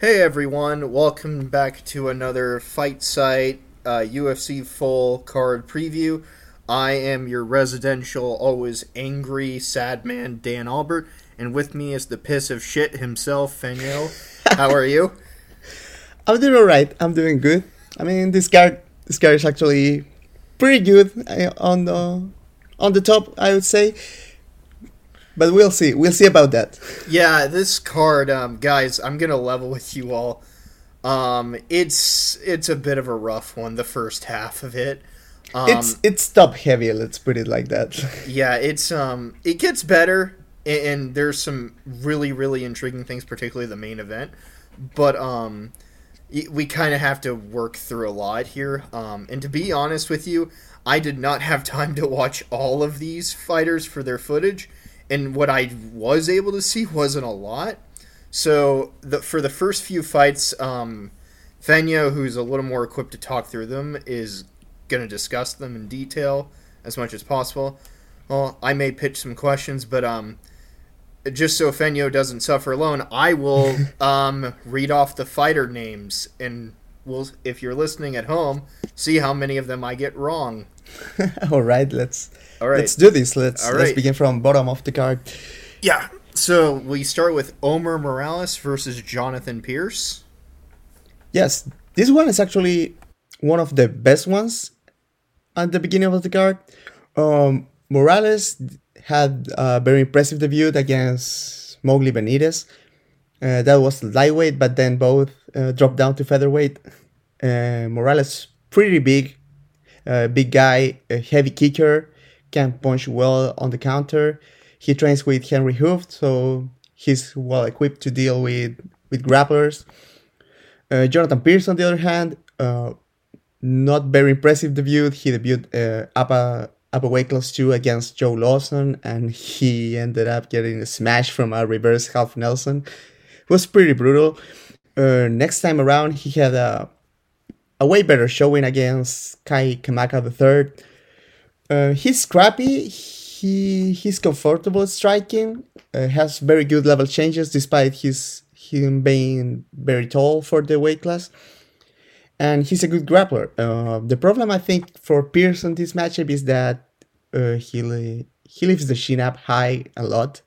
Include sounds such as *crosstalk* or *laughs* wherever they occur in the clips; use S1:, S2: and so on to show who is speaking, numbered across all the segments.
S1: Hey everyone, welcome back to another Fight Site uh, UFC full card preview. I am your residential, always angry, sad man, Dan Albert, and with me is the piss of shit himself, Feño. How are you? *laughs*
S2: I'm doing alright. I'm doing good. I mean, this card, this card is actually pretty good uh, on the on the top, I would say. But we'll see. We'll see about that.
S1: Yeah, this card, um, guys, I'm gonna level with you all. Um, it's it's a bit of a rough one. The first half of it. Um,
S2: it's it's top heavy. Let's put it like that. *laughs*
S1: yeah, it's um, it gets better, and, and there's some really really intriguing things, particularly the main event. But um, we kind of have to work through a lot here. Um, and to be honest with you, I did not have *laughs* time to watch all of these fighters for their footage and what I was able to see wasn't a lot. So the, for the first few fights, um, Feño, who's a little more equipped to talk through them, is going to discuss them in detail as much as possible. Well, I may pitch some questions, but um, just so Feño doesn't suffer alone, I will *laughs* um, read off the fighter names, and we'll, if you're listening at home, see how many of them I get wrong. *laughs*
S2: All right, let's all right. Let's do this. Let's right. let's begin from bottom of the card.
S1: Yeah. So we start with Omar Morales versus Jonathan Pearce.
S2: Yes, this one is actually one of the best ones at the beginning of the card. Um, Morales had a very impressive debut against Mowgli Benitez. Uh, that was lightweight, but then both uh, dropped down to featherweight. Uh, Morales pretty big, uh, big guy, a heavy kicker, can punch well on the counter. He trains with Henry Hooft, so he's well equipped to deal with, with grapplers. Uh, Jonathan Pearce, on the other hand, uh, not very impressive debut. He debuted uh, up, a, up a weight class 2 against Joe Lauzon, and he ended up getting a smash from a reverse half Nelson. It was pretty brutal. Uh, next time around, he had a, a way better showing against Kai Kamaka III. Uh, he's scrappy. He he's comfortable striking. Uh, has very good level changes despite his him being very tall for the weight class. And he's a good grappler. Uh, the problem I think for Pearce in this matchup is that uh, he he leaves the shin up high a lot,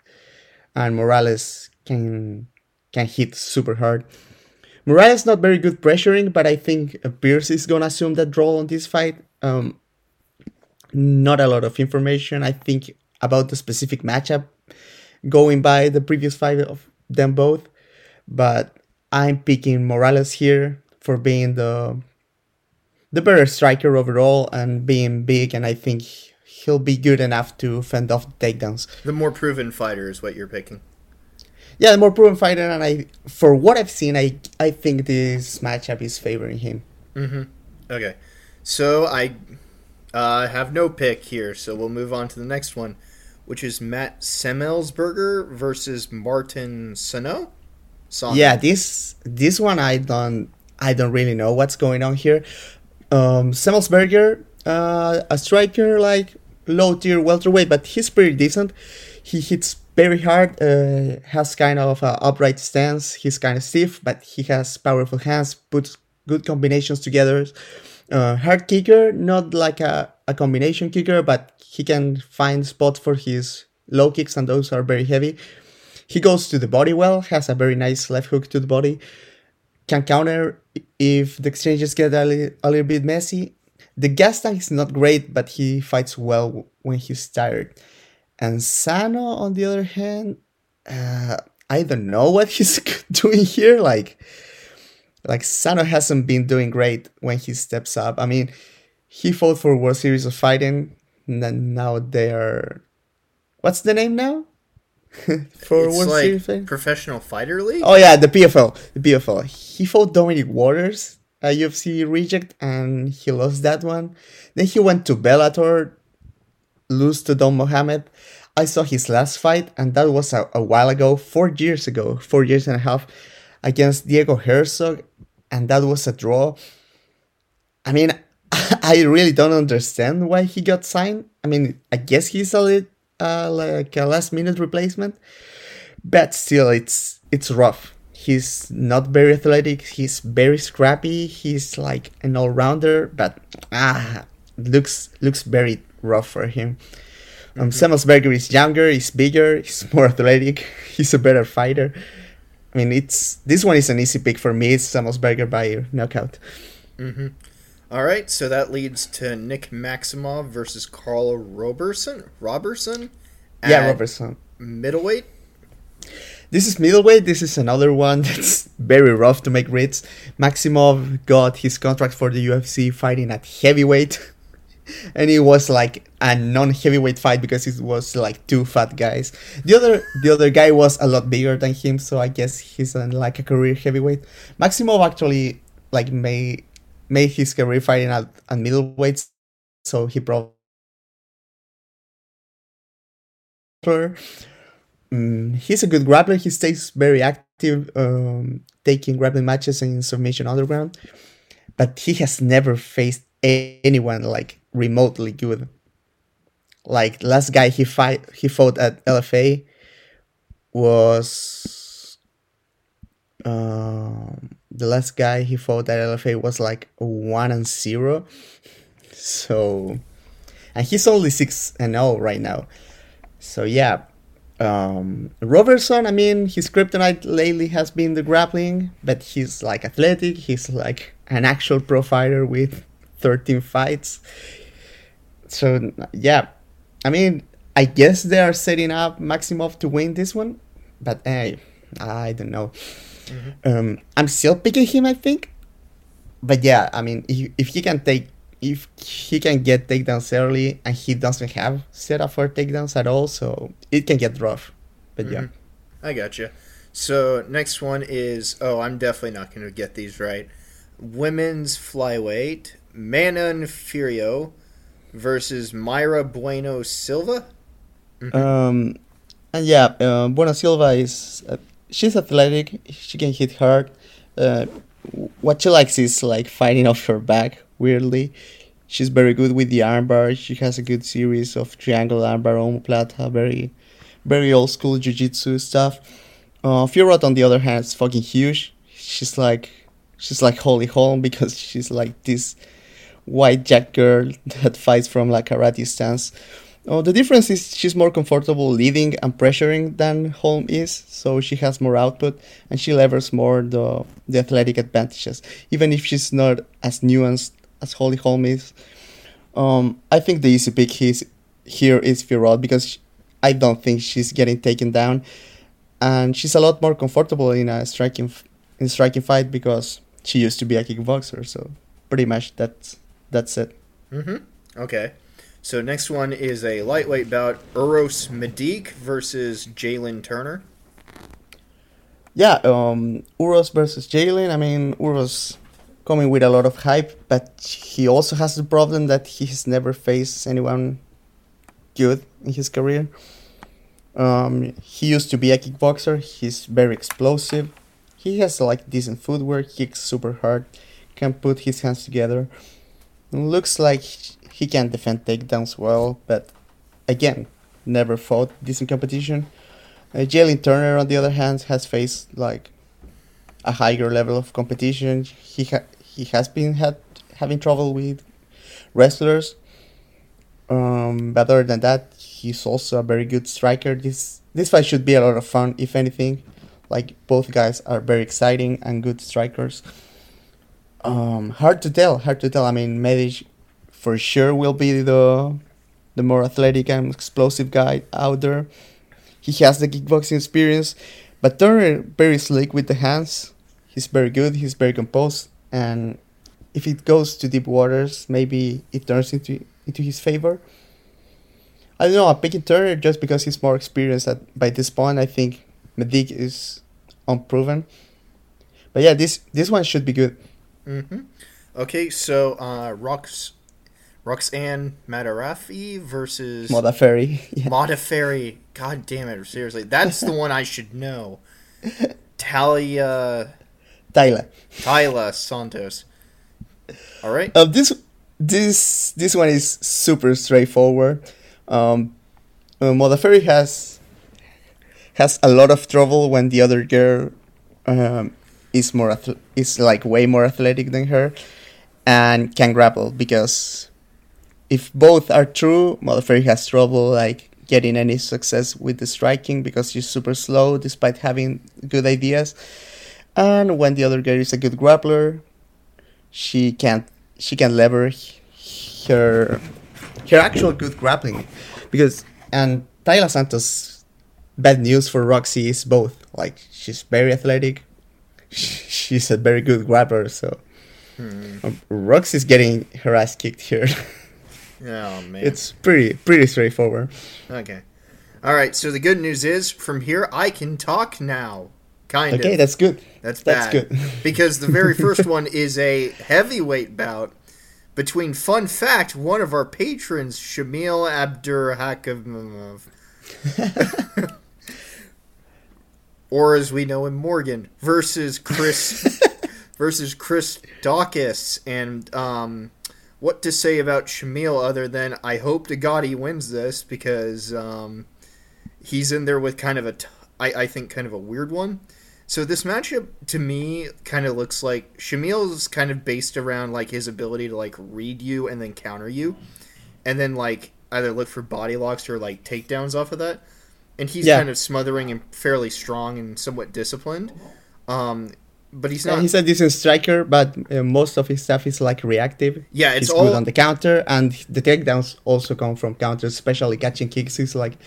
S2: and Morales can can hit super hard. Morales not very good pressuring, but I think Pearce is gonna assume that role on this fight. Um, not a lot of information, I think, about the specific matchup going by the previous five of them both. But I'm picking Morales here for being the the better striker overall and being big, and I think he'll be good enough to fend off the takedowns.
S1: The more proven fighter is what you're picking.
S2: Yeah, the more proven fighter, and I, for what I've seen, I I think this matchup is favoring him.
S1: Mm-hmm. Okay, so I uh, have no pick here, so we'll move on to the next one, which is Matt Semelsberger versus Martin Sano.
S2: Yeah, this this one I don't I don't really know what's going on here. Um, Semelsberger, uh, a striker like low tier welterweight, but he's pretty decent. He hits very hard, uh, has kind of an upright stance. He's kind of stiff, but he has powerful hands, puts good combinations together uh, hard kicker, not like a, a combination kicker, but he can find spots for his low kicks, and those are very heavy. He goes to the body well, has a very nice left hook to the body, can counter if the exchanges get a, li- a little bit messy. The gas tank is not great, but he fights well when he's tired. And Sano, on the other hand, uh, I don't know what he's *laughs* doing here. Like, like Sano hasn't been doing great when he steps up. I mean, he fought for World Series of Fighting, and now they're what's the name now? *laughs*
S1: for it's World like Series Fighting? Professional Fighter League.
S2: Oh yeah, the PFL, the PFL. He fought Dominic Waters, a UFC reject, and he lost that one. Then he went to Bellator, lose to Don Mohammed. I saw his last fight, and that was a, a while ago, four years ago, four years and a half, against Diego Herzog, and that was a draw. I mean, *laughs* I really don't understand why he got signed. I mean, I guess he's a uh, like a last minute replacement, but still, it's it's rough. he's not very athletic. He's very scrappy. He's like an all rounder, but ah, looks looks very rough for him. Um, Semelsberger is younger, he's bigger, he's more *laughs* athletic, he's a better fighter. I mean, it's this one is an easy pick for me. It's Semelsberger by knockout. Mm-hmm.
S1: All right, so that leads to Nick Maximov versus Karl Roberson. Robertson.
S2: Yeah,
S1: at
S2: Robertson.
S1: Middleweight.
S2: This is middleweight. This is another one *laughs* that's very rough to make reads. Maximov got his contract for the UFC fighting at heavyweight. *laughs* And it was like a non-heavyweight fight because it was like two fat guys. The other the other guy was a lot bigger than him, so I guess he's an, like a career heavyweight. Maximov actually like made made his career fighting at, at middleweight, so he probably Mm, he's a good grappler. He stays very active, um, taking grappling matches and submission underground. But he has never faced a- anyone like remotely good. Like last guy he fight he fought at LFA was um, the last guy he fought at LFA was like one and zero. *laughs* So and he's only six and zero right now. So yeah, um, Robertson. I mean, his kryptonite lately has been the grappling, but he's like athletic. He's like an actual pro fighter with thirteen fights. So yeah, I mean, I guess they are setting up Maximov to win this one, but hey, I don't know. Um, I'm still picking him, I think. But yeah, I mean, if, if he can take, if he can get takedowns early, and he doesn't have setup for takedowns at all, so it can get rough. But yeah,
S1: I gotcha. So next one is oh, I'm definitely not going to get these right. Women's flyweight Manon Furio versus Myra Bueno Silva.
S2: um, and yeah, uh, Bueno Silva is uh, she's athletic. She can hit hard. Uh, what she likes is like fighting off her back. Weirdly, she's very good with the armbar. She has a good series of triangle armbar, omoplata, very, very old school jiu-jitsu stuff. Uh, Fiorot, on the other hand, is fucking huge. She's like, she's like Holly Holm because she's like this white jack girl that fights from like karate stance. Oh, the difference is she's more comfortable leading and pressuring than Holm is, so she has more output and she levers more the the athletic advantages, even if she's not as nuanced as Holly Holm is. Um, I think the easy pick here is Fiorot because sh- I don't think she's getting taken down, and she's a lot more comfortable in a striking in striking fight because she used to be a kickboxer. So pretty much that's that's it.
S1: Mm-hmm. Okay. So next one is a lightweight bout: Uros Medic versus Jalin Turner.
S2: Yeah, um, Uros versus Jalin. I mean, Uros coming with a lot of hype, but he also has the problem that he has never faced anyone good in his career. Um, he used to be a kickboxer. He's very explosive. He has like decent footwork. Kicks super hard. Can put his hands together. Looks like he can defend takedowns well, but again, never fought decent competition. Uh, Jalin Turner, on the other hand, has faced like a higher level of competition. He ha- he has been had having trouble with wrestlers. Um, but other than that, he's also a very good striker. This this fight should be a lot of fun, if anything. Like both guys are very exciting and good strikers. Um, hard to tell. Hard to tell. I mean, Medic for sure will be the the more athletic and explosive guy out there. He has the kickboxing experience, but Turner very slick with the hands. He's very good. He's very composed, and if it goes to deep waters, maybe it turns into into his favor. I don't know. I'm picking Turner just because he's more experienced. At by this point, I think Medic is unproven. But yeah, this this one should be good.
S1: Mm-hmm. Okay, so uh, Rox, Roxanne Matarafi versus
S2: Modafferi. *laughs* Yeah.
S1: Modafferi. God damn it! Seriously, that's the one I should know. Talia
S2: Tyler.
S1: Taila Santos. All right.
S2: Uh, this this this one is super straightforward. Um, uh, Modafferi has has a lot of trouble when the other girl um, is more ath- is like way more athletic than her and can grapple because if both are true, Fairy has trouble like getting any success with the striking because she's super slow despite having good ideas. And when the other girl is a good grappler, she can't she can lever her her actual good grappling because and Taila Santos bad news for Roxy is both like she's very athletic she's a very good grappler so hmm. Um, Roxy's getting her ass kicked here. *laughs*
S1: Oh man.
S2: It's pretty pretty straightforward.
S1: Okay. All right so the good news is from here I can talk now. Kind
S2: okay,
S1: of.
S2: that's good.
S1: That's bad. that's good. *laughs* Because the very first *laughs* one is a heavyweight bout between fun fact, one of our patrons, Shamil Abdurakhimov, or as we know him, Morgan, versus Chris *laughs* versus Chris Daukaus. And um, what to say about Shamil other than I hope to God he wins this because um, he's in there with kind of a, t- I, I think, kind of a weird one. So this matchup to me kind of looks like Shamil's kind of based around like his ability to like read you and then counter you, and then like either look for body locks or like takedowns off of that. And he's yeah. kind of smothering and fairly strong and somewhat disciplined. Um, but he's not.
S2: Yeah, he's a decent striker, but uh, most of his stuff is like reactive.
S1: Yeah, it's
S2: he's
S1: all
S2: good on the counter, and the takedowns also come from counters, especially catching kicks. is like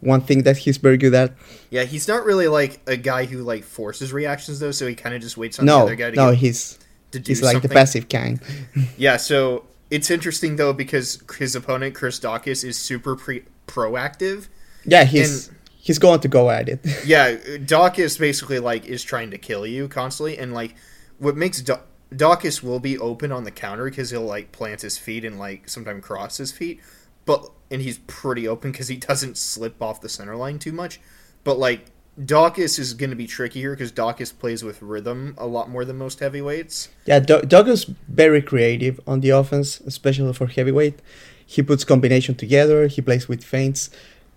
S2: one thing that he's very good at.
S1: Yeah, he's not really like a guy who like forces reactions though, so he kind of just waits on
S2: no,
S1: the other guy to
S2: no,
S1: get,
S2: he's
S1: to do
S2: he's
S1: something.
S2: like the passive kind. *laughs*
S1: yeah, so it's interesting though because his opponent Chris Daukaus is super pre- proactive.
S2: Yeah, he's and, he's going to go at it. *laughs*
S1: yeah, Daukaus basically like is trying to kill you constantly, and like what makes da- Daukaus will be open on the counter because he'll like plant his feet and like sometimes cross his feet, but and he's pretty open because he *laughs* doesn't slip off the center line too much. But like Daukaus is going to be tricky here because Daukaus plays with rhythm a lot more than most heavyweights.
S2: Yeah, Daukaus very creative on the offense, especially for heavyweight. He puts combination together. He plays with feints,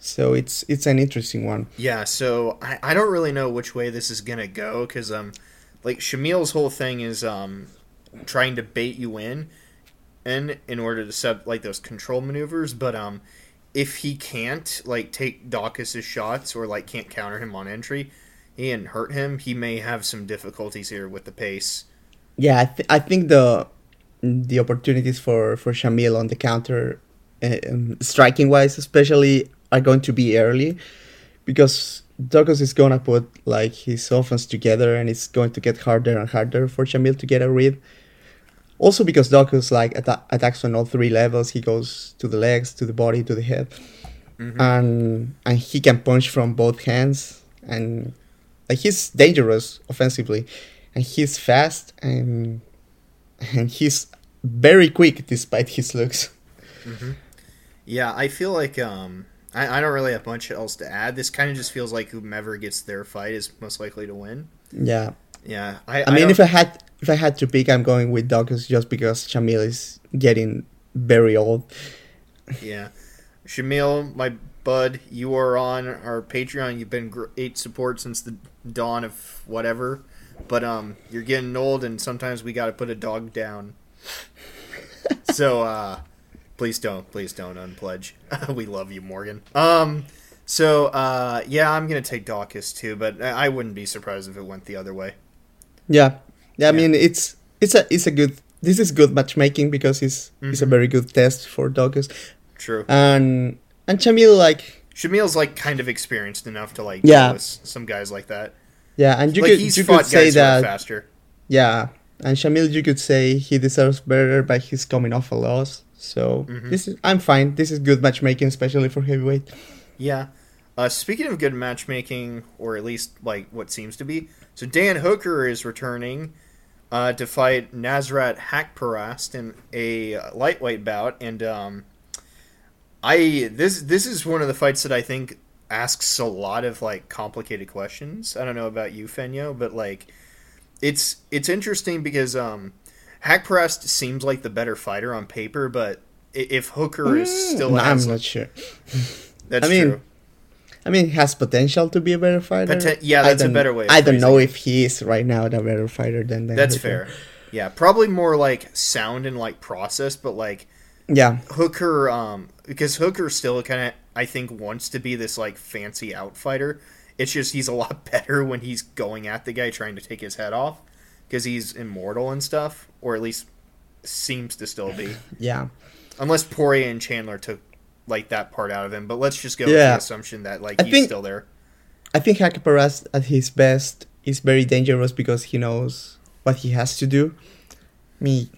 S2: so it's it's an interesting one.
S1: Yeah, so I, I don't really know which way this is gonna go because um, like Shamil's whole thing is um, trying to bait you in, and in order to set like those control maneuvers. But um, if he can't like take Daukaus's shots or like can't counter him on entry and hurt him, he may have some difficulties here with the pace.
S2: Yeah, I, th- I think the the opportunities for for Shamil on the counter, uh, um, striking wise, especially, are going to be early because Daukaus is gonna put like his offense together, and it's going to get harder and harder for Shamil to get a read. Also because Daukaus like attacks on all three levels. He goes to the legs, to the body, to the head, mm-hmm. and and he can punch from both hands. And like he's dangerous offensively, and he's fast and and he's very quick despite his looks.
S1: Mm-hmm. Yeah, I feel like um, I, I don't really have much else to add. This kind of just feels like whomever gets their fight is most likely to win.
S2: Yeah.
S1: Yeah, I,
S2: I mean, if I had if I had to pick, I'm going with Daukaus just because Shamil is getting very old.
S1: Yeah, Shamil, my bud, you are on our Patreon. You've been great support since the dawn of whatever, but um, you're getting old, and sometimes we got to put a dog down. *laughs* so uh, please don't, please don't unpledge. *laughs* we love you, Morgan. Um. So, uh, yeah, I'm gonna take Daukaus too, but I wouldn't be surprised if it went the other way.
S2: Yeah, yeah. I mean, it's it's a it's a good. This is good matchmaking because it's mm-hmm. it's a very good test for Daukaus.
S1: True.
S2: And and Shamil like
S1: Shamil's like kind of experienced enough to like
S2: yeah
S1: some guys like that.
S2: Yeah, and you
S1: like,
S2: could you could say that
S1: faster.
S2: Yeah, and Shamil, you could say he deserves better, but he's coming off a loss. So mm-hmm. this is I'm fine. This is good matchmaking, especially for heavyweight.
S1: Yeah. Uh, speaking of good matchmaking, or at least like what seems to be, so Dan Hooker is returning uh, to fight Nasrat Haqparast in a lightweight bout, and um, I this this is one of the fights that I think asks a lot of like complicated questions. I don't know about you, Feño, but like it's it's interesting because um, Haqparast seems like the better fighter on paper, but if Hooker is mm, still,
S2: no, I'm not sure. *laughs*
S1: That's
S2: I mean,
S1: true.
S2: I mean, has potential to be a better fighter.
S1: Poten- yeah, that's a better way of
S2: I don't know
S1: phrasing
S2: if he is right now the better fighter than. than
S1: That's
S2: Hooker.
S1: fair. Yeah, probably more like sound and like process, but like
S2: Yeah,
S1: Hooker, um, because Hooker still kind of, I think, wants to be this like fancy outfighter. It's just he's a lot *laughs* better when he's going at the guy trying to take his head off because he's immortal and stuff, or at least seems to still be. *laughs*
S2: yeah,
S1: Unless Poirier and Chandler took like that part out of him, but let's just go with the assumption that like
S2: I
S1: he's
S2: think-
S1: still there.
S2: I think Haqparast at his best is very dangerous because he knows what he has to do. I mean,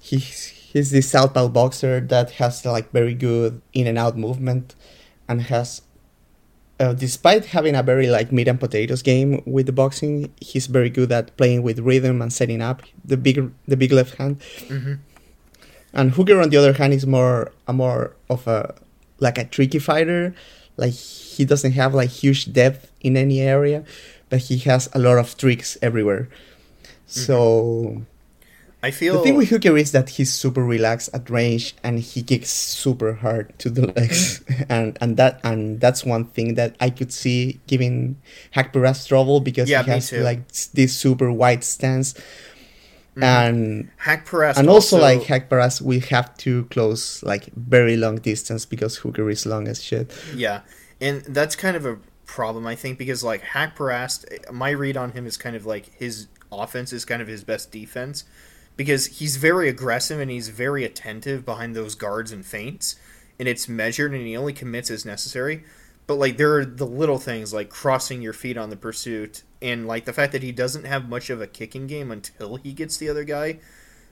S2: he's he's this southpaw boxer that has like very good in and out movement, and has, uh, despite having a very like meat and potatoes game with the boxing, he's very good at playing with rhythm and setting up the big the big left hand.
S1: hmm
S2: And Hooker, on the other hand, is more a more of a like a tricky fighter. Like he doesn't have like huge depth in any area, but he has a lot of tricks everywhere. So
S1: I feel
S2: the thing with Hooker is that he's super relaxed at range and he kicks super hard to the legs, *laughs* and and that and that's one thing that I could see giving Haqparast trouble because
S1: Yeah,
S2: he has
S1: too.
S2: like this super wide stance.
S1: Mhm.
S2: And
S1: Haqparast
S2: and also, like Haqparast, we have to close like very long distance because Hooker is long as shit.
S1: Yeah, and that's kind of a problem, I think, because like Haqparast, my read on him is kind of like his offense is kind of his best defense because he's very aggressive and he's very attentive behind those guards and feints, and it's measured and he only commits as necessary. But like there are the little things like crossing your feet on the pursuit and like the fact that he doesn't have much of a kicking game until he gets the other guy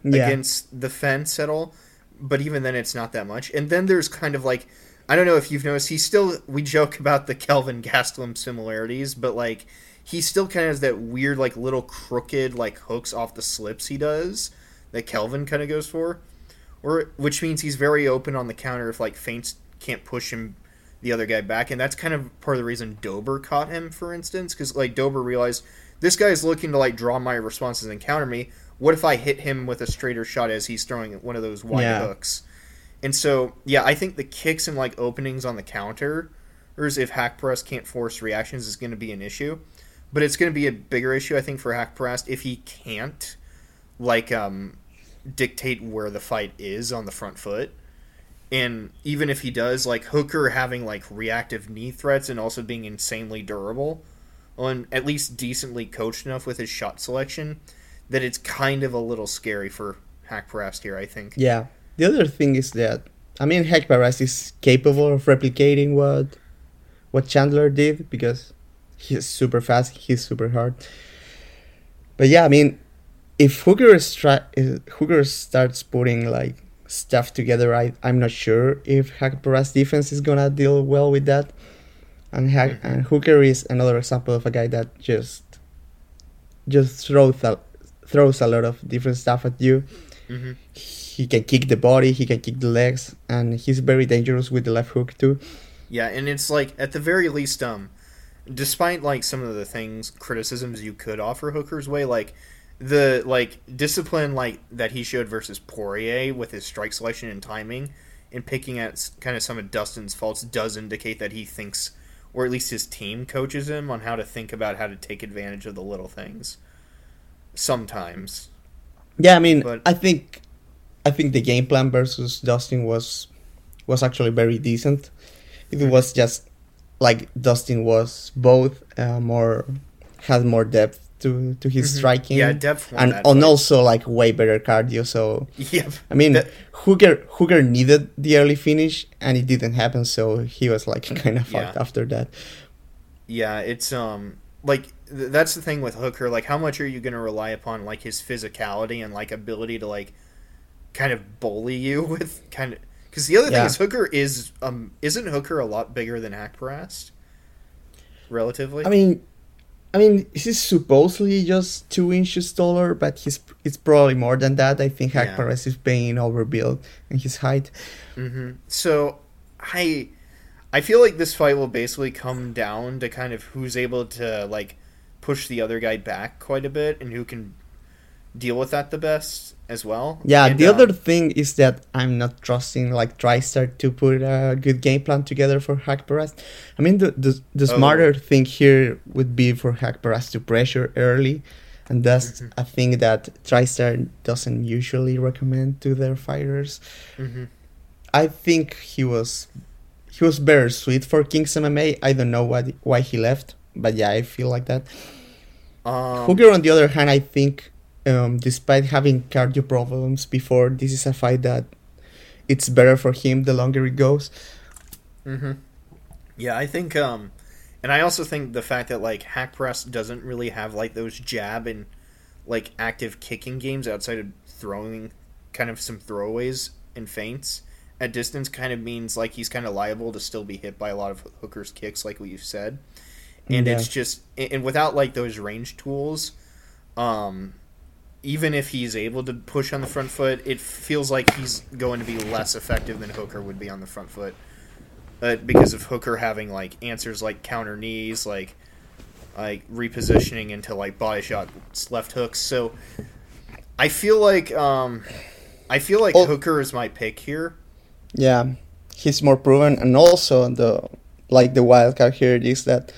S2: Yeah,
S1: against the fence at all. But even then, it's not that much. And then there's kind of like I don't know if you've noticed. He's still we joke about the Kelvin Gastelum similarities, but like he still kind of has that weird like little crooked like hooks off the slips he does that Kelvin kind of goes for, or which means he's very open on the counter if like feints can't push him the other guy back, and that's kind of part of the reason Dober caught him, for instance, because like Dober realized this guy is looking to like draw my responses and counter me. What if I hit him with a straighter shot as he's throwing one of those wide
S2: Yeah.
S1: hooks? And so, yeah, I think the kicks and like openings on the counter, or if Haqparast can't force reactions, is going to be an issue. But it's going to be a bigger issue, I think, for Haqparast if he can't like um, dictate where the fight is on the front foot. And even if he does, like Hooker having like reactive knee threats and also being insanely durable, and at least decently coached enough with his shot selection, that it's kind of a little scary for Haqparast here. I think.
S2: yeah. The other thing is that I mean, Haqparast is capable of replicating what what Chandler did because he's super fast, he's super hard. But yeah, I mean, if Hooker stri- if Hooker starts putting like stuff together, I I'm not sure if Hack defense is gonna deal well with that. And Hack
S1: Mhm.
S2: and Hooker is another example of a guy that just just throws a, throws a lot of different stuff at you.
S1: hmm
S2: He can kick the body, he can kick the legs, and he's very dangerous with the left hook too.
S1: Yeah, and it's like at the very least, um, despite like some of the things criticisms you could offer Hooker's way, like the like discipline like that he showed versus Poirier with his strike selection and timing, and picking at kind of some of Dustin's faults does indicate that he thinks, or at least his team coaches him on how to think about how to take advantage of the little things. Sometimes,
S2: Yeah, I mean,
S1: But-
S2: I think, I think the game plan versus Dustin was, was actually very decent. It
S1: Mhm.
S2: was just like Dustin was both uh, more, had more depth to to his
S1: Mhm.
S2: striking,
S1: yeah, depth
S2: and and
S1: fight.
S2: also like way better cardio. So
S1: Yep.
S2: I mean,
S1: That-
S2: Hooker Hooker needed the early finish, and it didn't happen. So he was like kind of fucked
S1: Yeah.
S2: after that.
S1: Yeah, it's um like th- that's the thing with Hooker. Like, how much are you going to rely upon like his physicality and like ability to like kind of bully you *laughs* with kind of because the other thing is Hooker is um isn't Hooker a lot bigger than Haqparast? Relatively,
S2: I mean, I mean, he's supposedly just two inches taller, but he's it's probably more than that. I think Hack
S1: Yeah.
S2: Is being overbuilt in his height.
S1: hmm So I I feel like this fight will basically come down to kind of who's able to like push the other guy back quite a bit and who can deal with that the best as well.
S2: Yeah,
S1: And,
S2: the
S1: um,
S2: other thing is that I'm not trusting like TriStar to put a good game plan together for Haqparast. I mean, the the, the
S1: Oh.
S2: smarter thing here would be for Haqparast to pressure early, and that's
S1: Mhm.
S2: a thing that TriStar doesn't usually recommend to their fighters.
S1: mhm.
S2: I think he was he was better suited for Kings MMA. I don't know why why he left, but yeah, I feel like that.
S1: Um,
S2: Hooker, on the other hand, I think, um, despite having cardio problems before, this is a fight that it's better for him the longer it goes.
S1: hmm Yeah, I think, um, and I also think the fact that like Haqparast doesn't really have like those jab and like active kicking games outside of throwing, kind of some throwaways and feints at distance, kind of means like he's kind of liable to still be hit by a lot of Hooker's kicks, like what you said. And
S2: Yeah.
S1: it's just, and without like those range tools, um, even if he's able to push on the front foot, it feels like he's going to be less effective than Hooker would be on the front foot. Uh, because of Hooker having like answers like counter knees, like like repositioning into like body shots, left hooks. So I feel like um, I feel like
S2: Oh.
S1: Hooker is my pick here.
S2: Yeah, he's more proven, and also the like the wild card here is that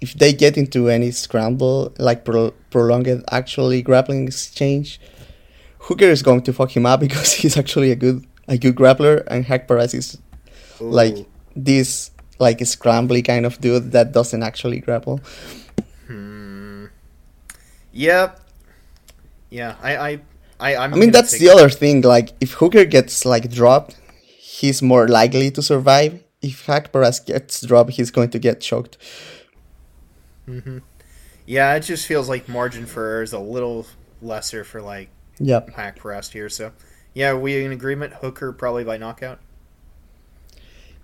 S2: if they get into any scramble, like pro- prolonged actually grappling exchange, Hooker is going to fuck him up *laughs* because he's actually a good a good grappler, and Haqparast is like this like a scrambly kind of dude that doesn't actually grapple.
S1: Hmm. Yep. Yeah, I I I, I'm
S2: I mean that's the other thing. Like if Hooker gets like dropped, he's more likely to survive. If Haqparast gets dropped, he's going to get choked.
S1: Mhm. Yeah, it just feels like margin for error is a little lesser for like
S2: Yep.
S1: Haqparast here. So yeah, are we in agreement? Hooker probably by knockout.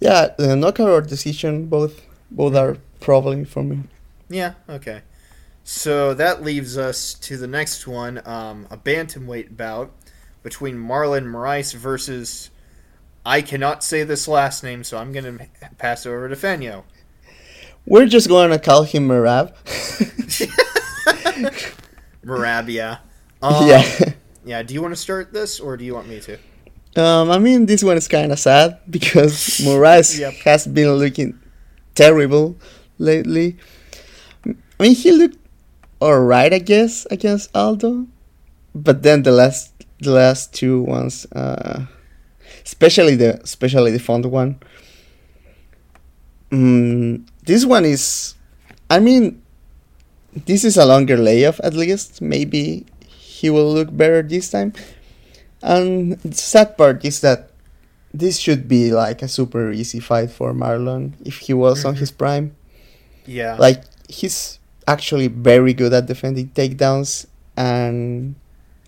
S2: Yeah, the knockout or decision, both both are probably for me.
S1: Yeah, okay. So that leaves us to the next one, um, a bantamweight bout between Marlon Moraes versus. I cannot say this last name, so I'm going to pass it over to Feño.
S2: We're just gonna call him Merab. *laughs*
S1: Merab, *laughs* yeah. Um,
S2: yeah.
S1: Yeah, do you want to start this, or do you want me to?
S2: Um, I mean, this one is kind of sad because Moraes *laughs*
S1: Yep.
S2: has been looking terrible lately. I mean, he looked alright, I guess, against Aldo, but then the last the last two ones, uh, especially the especially the font one. Mm, this one is, I mean, this is a longer layoff at least. Maybe he will look better this time. And the sad part is that this should be like a super easy fight for Marlon if he was on
S1: Mhm.
S2: his prime.
S1: Yeah.
S2: Like he's actually very good at defending takedowns and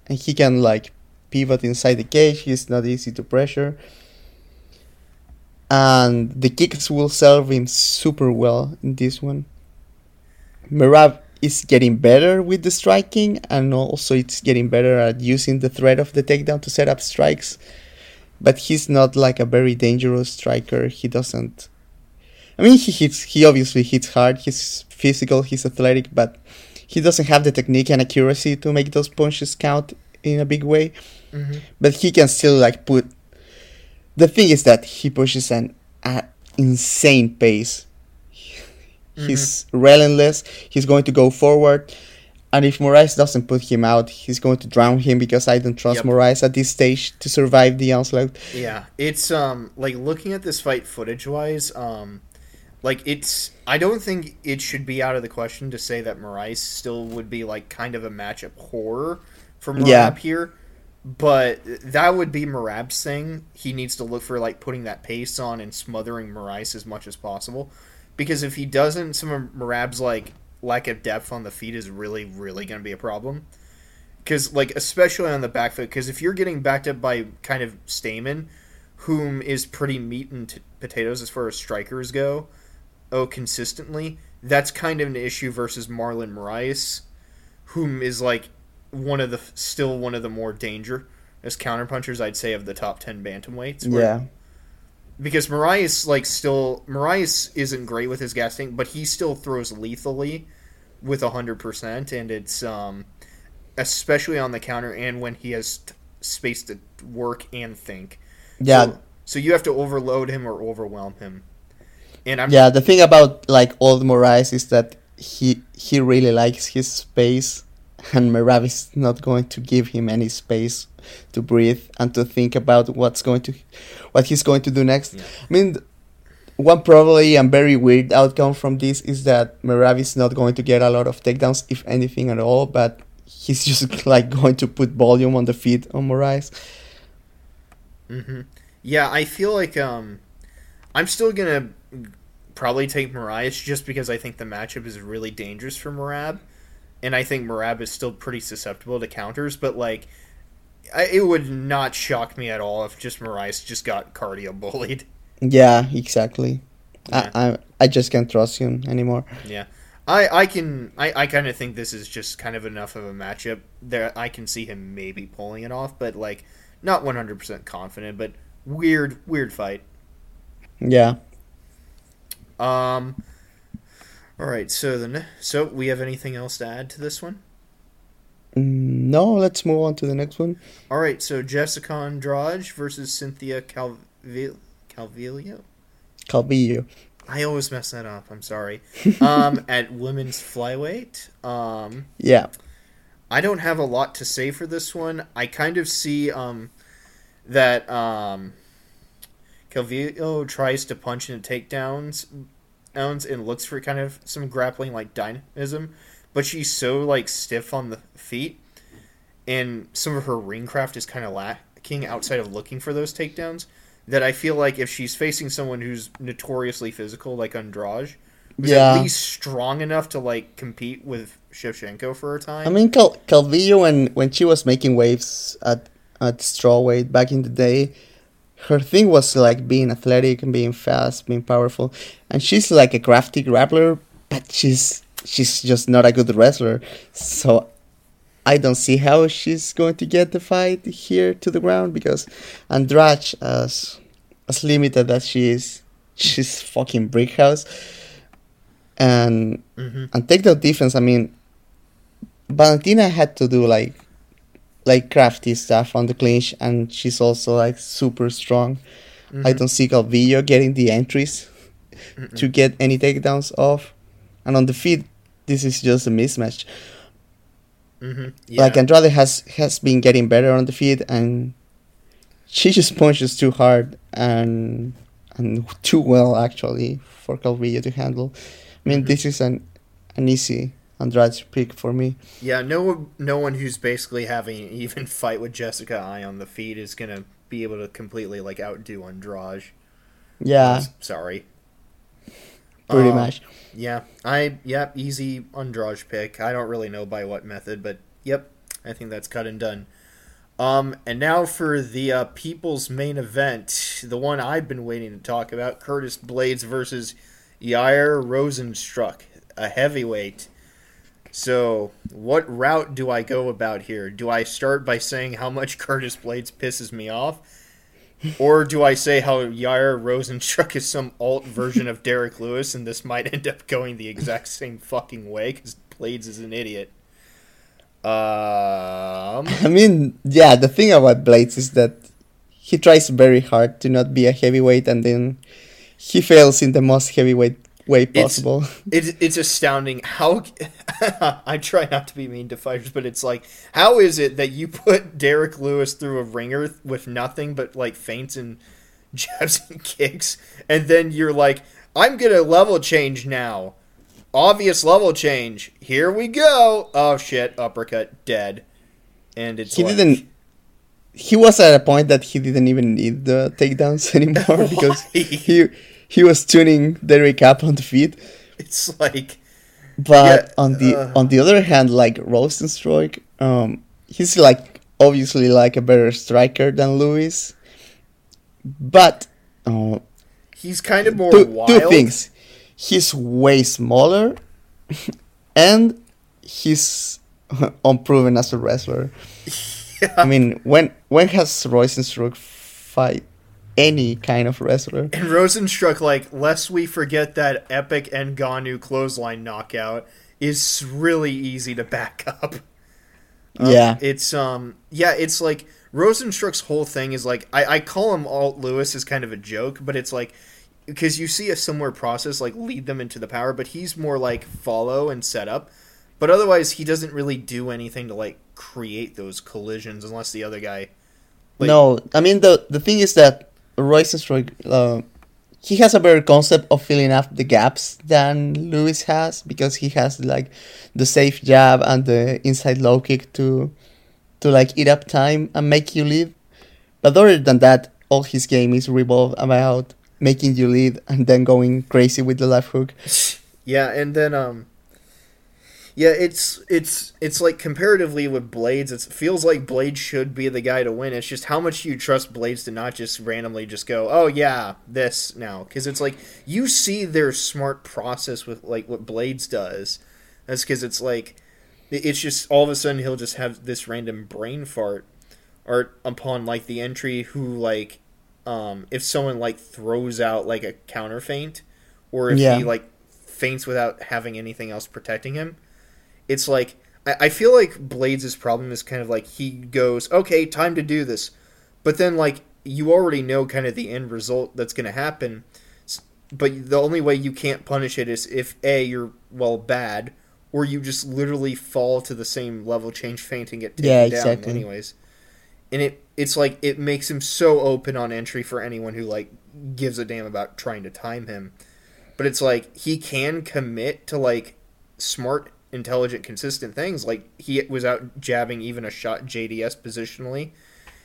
S2: and he can like pivot inside the cage. He's not easy to pressure. And the kicks will serve him super well in this one. Merab is getting better with the striking and also it's getting better at using the threat of the takedown to set up strikes. But he's not like a very dangerous striker. He doesn't I mean he hits he obviously hits hard, he's physical, he's athletic, but he doesn't have the technique and accuracy to make those punches count in a big way.
S1: Mhm.
S2: But he can still like put the thing is that he pushes an uh, insane pace. He's relentless. He's going to go forward. And if Moraes doesn't put him out, he's going to drown him because I don't trust
S1: Yep.
S2: Moraes at this stage to survive the onslaught.
S1: Yeah, it's um like looking at this fight footage wise, um like it's I don't think it should be out of the question to say that Moraes still would be like kind of a matchup horror for Merab
S2: Yeah.
S1: here. But that would be Merab's thing. He needs to look for like putting that pace on and smothering Moraes as much as possible. Because if he doesn't, some of Merab's like lack of depth on the feet is really, really going to be a problem because like especially on the back foot because if you're getting backed up by kind of Stamann, whom is pretty meat and t- potatoes as far as strikers go, oh consistently, that's kind of an issue versus Marlon Moraes, whom is like one of the still one of the more danger as counterpunchers I'd say of the top ten bantamweights. where-
S2: Yeah.
S1: because Moraes like still Moraes isn't great with his gasting, but he still throws lethally with hundred percent, and it's um especially on the counter and when he has t- space to work and think.
S2: Yeah,
S1: So, so you have to overload him or overwhelm him. And I'm
S2: yeah. The thing about like old Moraes is that he he really likes his space, and Merab is not going to give him any space to breathe and to think about what's going to what he's going to do next.
S1: Yeah.
S2: I mean. One probably and very weird outcome from this is that Merab is not going to get a lot of takedowns, if anything at all, but he's just *laughs* like going to put volume on the feet on Moraes.
S1: hmm Yeah, I feel like um, I'm still gonna probably take Moraes just because I think the matchup is really dangerous for Merab, and I think Merab is still pretty susceptible to counters. But like, I, it would not shock me at all if just Moraes just got cardio bullied.
S2: Yeah, exactly.
S1: Yeah.
S2: I, I I just can't trust him anymore.
S1: Yeah. I, I can I, I kind of think this is just kind of enough of a matchup there I can see him maybe pulling it off but like not 100% confident but weird weird fight
S2: Yeah.
S1: Um. All right. So then, so we have anything else to add to this one?
S2: Mm, No, let's move on to the next one.
S1: All right. So Jessica Andrade versus Cynthia Calvi- Calvillo.
S2: Calvillo.
S1: I always mess that up. I'm sorry. Um, *laughs* at women's flyweight. Um,
S2: Yeah.
S1: I don't have a lot to say for this one. I kind of see um that um Calvillo tries to punch into takedowns downs and looks for kind of some grappling like dynamism, but she's so like stiff on the feet and some of her ring craft is kind of lacking outside of looking for those takedowns that I feel like if she's facing someone who's notoriously physical like Andrade was
S2: Yeah.
S1: at least strong enough to like compete with Shevchenko for a time.
S2: I mean, Cal- Calvillo, when, when she was making waves at, at strawweight back in the day, her thing was like being athletic and being fast, being powerful. And she's like a crafty grappler, but she's she's just not a good wrestler. So I don't see how she's going to get the fight here to the ground because Andrade, as as limited as she is, she's fucking brick house. And
S1: hmm
S2: and takedown defense, I mean, Valentina had to do like like crafty stuff on the clinch, and she's also like super strong. I don't see Calvillo getting the entries to get any takedowns off, and on the feet, this is just a mismatch.
S1: hmm Yeah.
S2: Like Andrade has has been getting better on the feet, and she just punches too hard and and too well actually for Calvillo to handle. I mean,
S1: Mhm.
S2: this is an an easy Andrade pick for me.
S1: yeah, no one, no one who's basically having an even *laughs* fight with Jessica I on the feet is gonna be able to completely like outdo Andrade.
S2: Yeah,
S1: Sorry.
S2: pretty
S1: Um,
S2: much.
S1: Yeah, I yep, easy Andrade pick. I don't really know by what method, but yep, I think that's cut and done. Um, and now for the uh, people's main event, the one I've been waiting to talk about: Curtis Blaydes versus Jair Rozenstruik, a heavyweight. So, what route do I go about here? Do I start by saying how much *laughs* Curtis Blaydes pisses me off? Or do I say how Jair Rozenstruik is some alt version of Derrick *laughs* Lewis and this might end up going the exact same fucking way because Blaydes is an idiot? Um,
S2: I mean, yeah, the thing about Blaydes is that he tries very hard to not be a heavyweight, and then he fails in the most heavyweight way possible. *laughs*
S1: it's, it's astounding how. *laughs* I try not to be mean to fighters, but it's like, how is it that you put *laughs* Derrick Lewis through a ringer with nothing but like feints and jabs and kicks, and then you're like, I'm gonna level change now. Obvious level change. Here we go. Oh shit! Uppercut, dead. And it's
S2: he
S1: like,
S2: didn't. He was at a point that he didn't even need the takedowns anymore because he he was tuning Derrick up on the feet.
S1: It's like
S2: But
S1: Yeah,
S2: on the
S1: uh.
S2: on the other hand, like Rozenstruik, um, he's like obviously like a better striker than Lewis. But uh,
S1: he's kind of more
S2: two,
S1: wild.
S2: two things: he's way smaller, *laughs* and he's *laughs* unproven as a wrestler. *laughs* I mean, when when has Rozenstruik fight any kind of wrestler?
S1: And Rozenstruik, like, lest we forget that epic Ngannou clothesline knockout is really easy to back up. Um,
S2: Yeah.
S1: it's um yeah, it's like Rozenstruik's whole thing is like I, I call him Alt Lewis as kind of a joke, but it's like because you see a similar process like lead them into the power, but he's more like follow and set up. But otherwise, he doesn't really do anything to like create those collisions unless the other guy. Like-
S2: no, I mean the the thing is that Rozenstruik, uh, he has a better concept of filling up the gaps than Lewis has because he has like the safe jab and the inside low kick to to like eat up time and make you lead. But other than that, all his game is revolved about making you lead and then going crazy with the left hook. *sighs*
S1: Yeah, and then um yeah, it's it's it's like comparatively with Blaydes, it feels like Blaydes should be the guy to win. It's just how much you trust Blaydes to not just randomly just go, "Oh yeah, this now," because it's like you see their smart process with like what Blaydes does. That's because it's like it's just all of a sudden he'll just have this random brain fart, or upon like the entry who like um if someone like throws out like a counter feint, or if
S2: Yeah.
S1: he like feints without having anything else protecting him it's like I, I feel like Blaydes' problem is kind of like he goes, okay, time to do this, but then like you already know kind of the end result that's going to happen, but the only way you can't punish it is if a you're well bad, or you just literally fall to the same level, change feint, and get taken
S2: Yeah,
S1: down
S2: exactly.
S1: anyways. And it it's like it makes him so open on entry for anyone who like gives a damn about trying to time him. But it's like he can commit to like smart, intelligent, consistent things. Like he was out jabbing even a shot JDS positionally.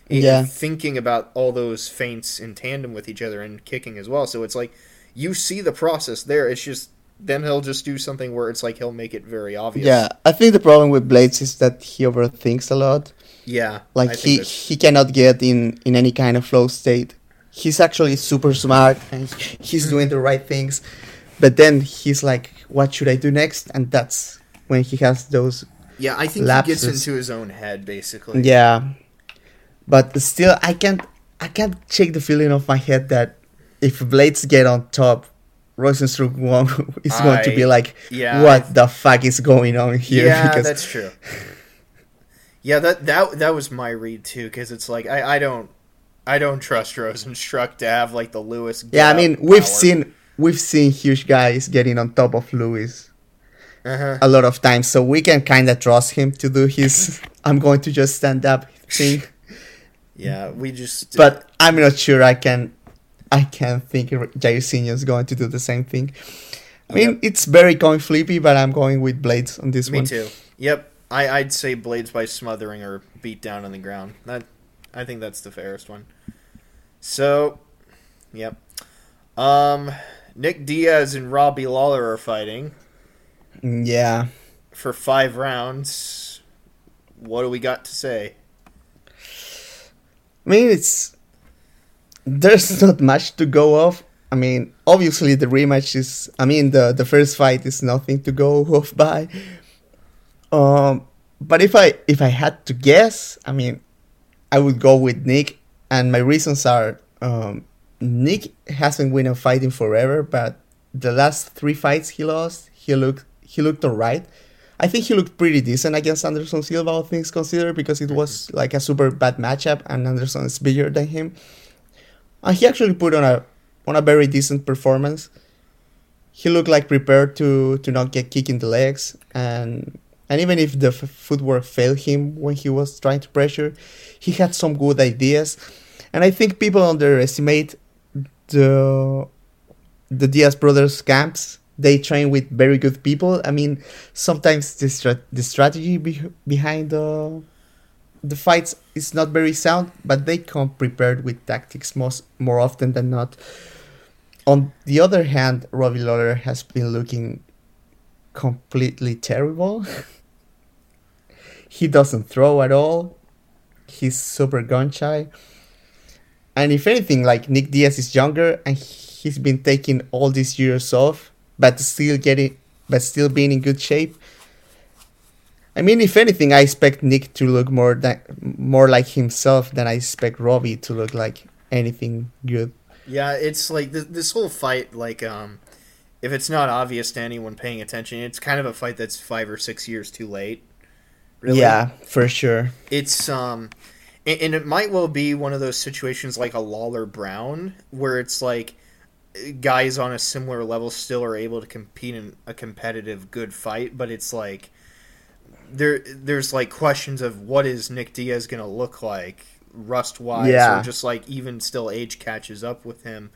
S2: Yeah.
S1: Thinking about all those feints in tandem with each other and kicking as well. So it's like you see the process there. It's just then he'll just do something where it's like he'll make it very obvious.
S2: Yeah, I think the problem with Blaydes is that he overthinks a lot.
S1: Yeah.
S2: Like he
S1: that's-
S2: he cannot get in in any kind of flow state. He's actually super smart and he's doing the right things, but then he's like, "What should I do next?" And that's when he has those.
S1: Yeah, I think he gets into his own head basically.
S2: Yeah, but still, I can't I can't shake the feeling of my head that if Blaydes get on top, Rozenstruik won't, *laughs* is going to be like,
S1: yeah,
S2: "What
S1: I-
S2: the fuck is going on here?"
S1: Yeah,
S2: because
S1: that's true. Yeah, that that that was my read too, because it's like I, I don't I don't trust Rozenstruik to have like the Lewis.
S2: Yeah, I mean we've
S1: power.
S2: seen we've seen huge guys getting on top of Lewis
S1: Uh-huh.
S2: a lot of times, so we can kind of trust him to do his *laughs* "I'm going to just stand up" thing.
S1: Yeah, we just.
S2: But I'm not sure I can I can think Jairzinho is going to do the same thing. I mean,
S1: Yep.
S2: it's very coin flippy, but I'm going with Blaydes on this
S1: me
S2: one.
S1: Me too. Yep, I I'd say Blaydes by smothering or beat down on the ground. That I think that's the fairest one. So, yep. Um, Nick Diaz and Robbie Lawler are fighting
S2: Yeah.
S1: for five rounds. What do we got to say?
S2: I mean, it's there's *laughs* not much to go off. I mean, obviously the rematch is. I mean, the the first fight is nothing to go *laughs* off by. Um, but if I if I had to guess, I mean, I would go with Nick, and my reasons are um, Nick hasn't won a fight in forever, but the last three fights he lost, he looked he looked alright. I think he looked pretty decent against Anderson Silva, all things considered, because it was like a super bad matchup, and Anderson is bigger than him. And he actually put on a on a very decent performance. He looked like prepared to to not get kicked in the legs, and and even if the f- footwork failed him when he was trying to pressure, he had some good ideas, and I think people underestimate the the Diaz brothers camps. They train with very good people. I mean, sometimes the stra- the strategy be- behind the the fights is not very sound, but they come prepared with tactics most more often than not. On the other hand, Robbie Lawler has been looking completely terrible. *laughs* he doesn't throw at all. He's super gun shy. And if anything, like Nick Diaz is younger and he's been taking all these years off, but still getting, but still being in good shape. I mean, if anything, I expect Nick to look more than more like himself than I expect Robbie to look like anything good.
S1: Yeah, it's like this, this whole fight. Like, um, if it's not obvious to anyone paying attention, it's kind of a fight that's five or six years too late. Really.
S2: Yeah, for sure.
S1: It's um, and, and it might well be one of those situations like a Lawler Brown where it's like guys on a similar level still are able to compete in a competitive good fight, but it's like there there's like questions of what is Nick Diaz going to look like rust wise
S2: Yeah.
S1: or just like even still age catches up with him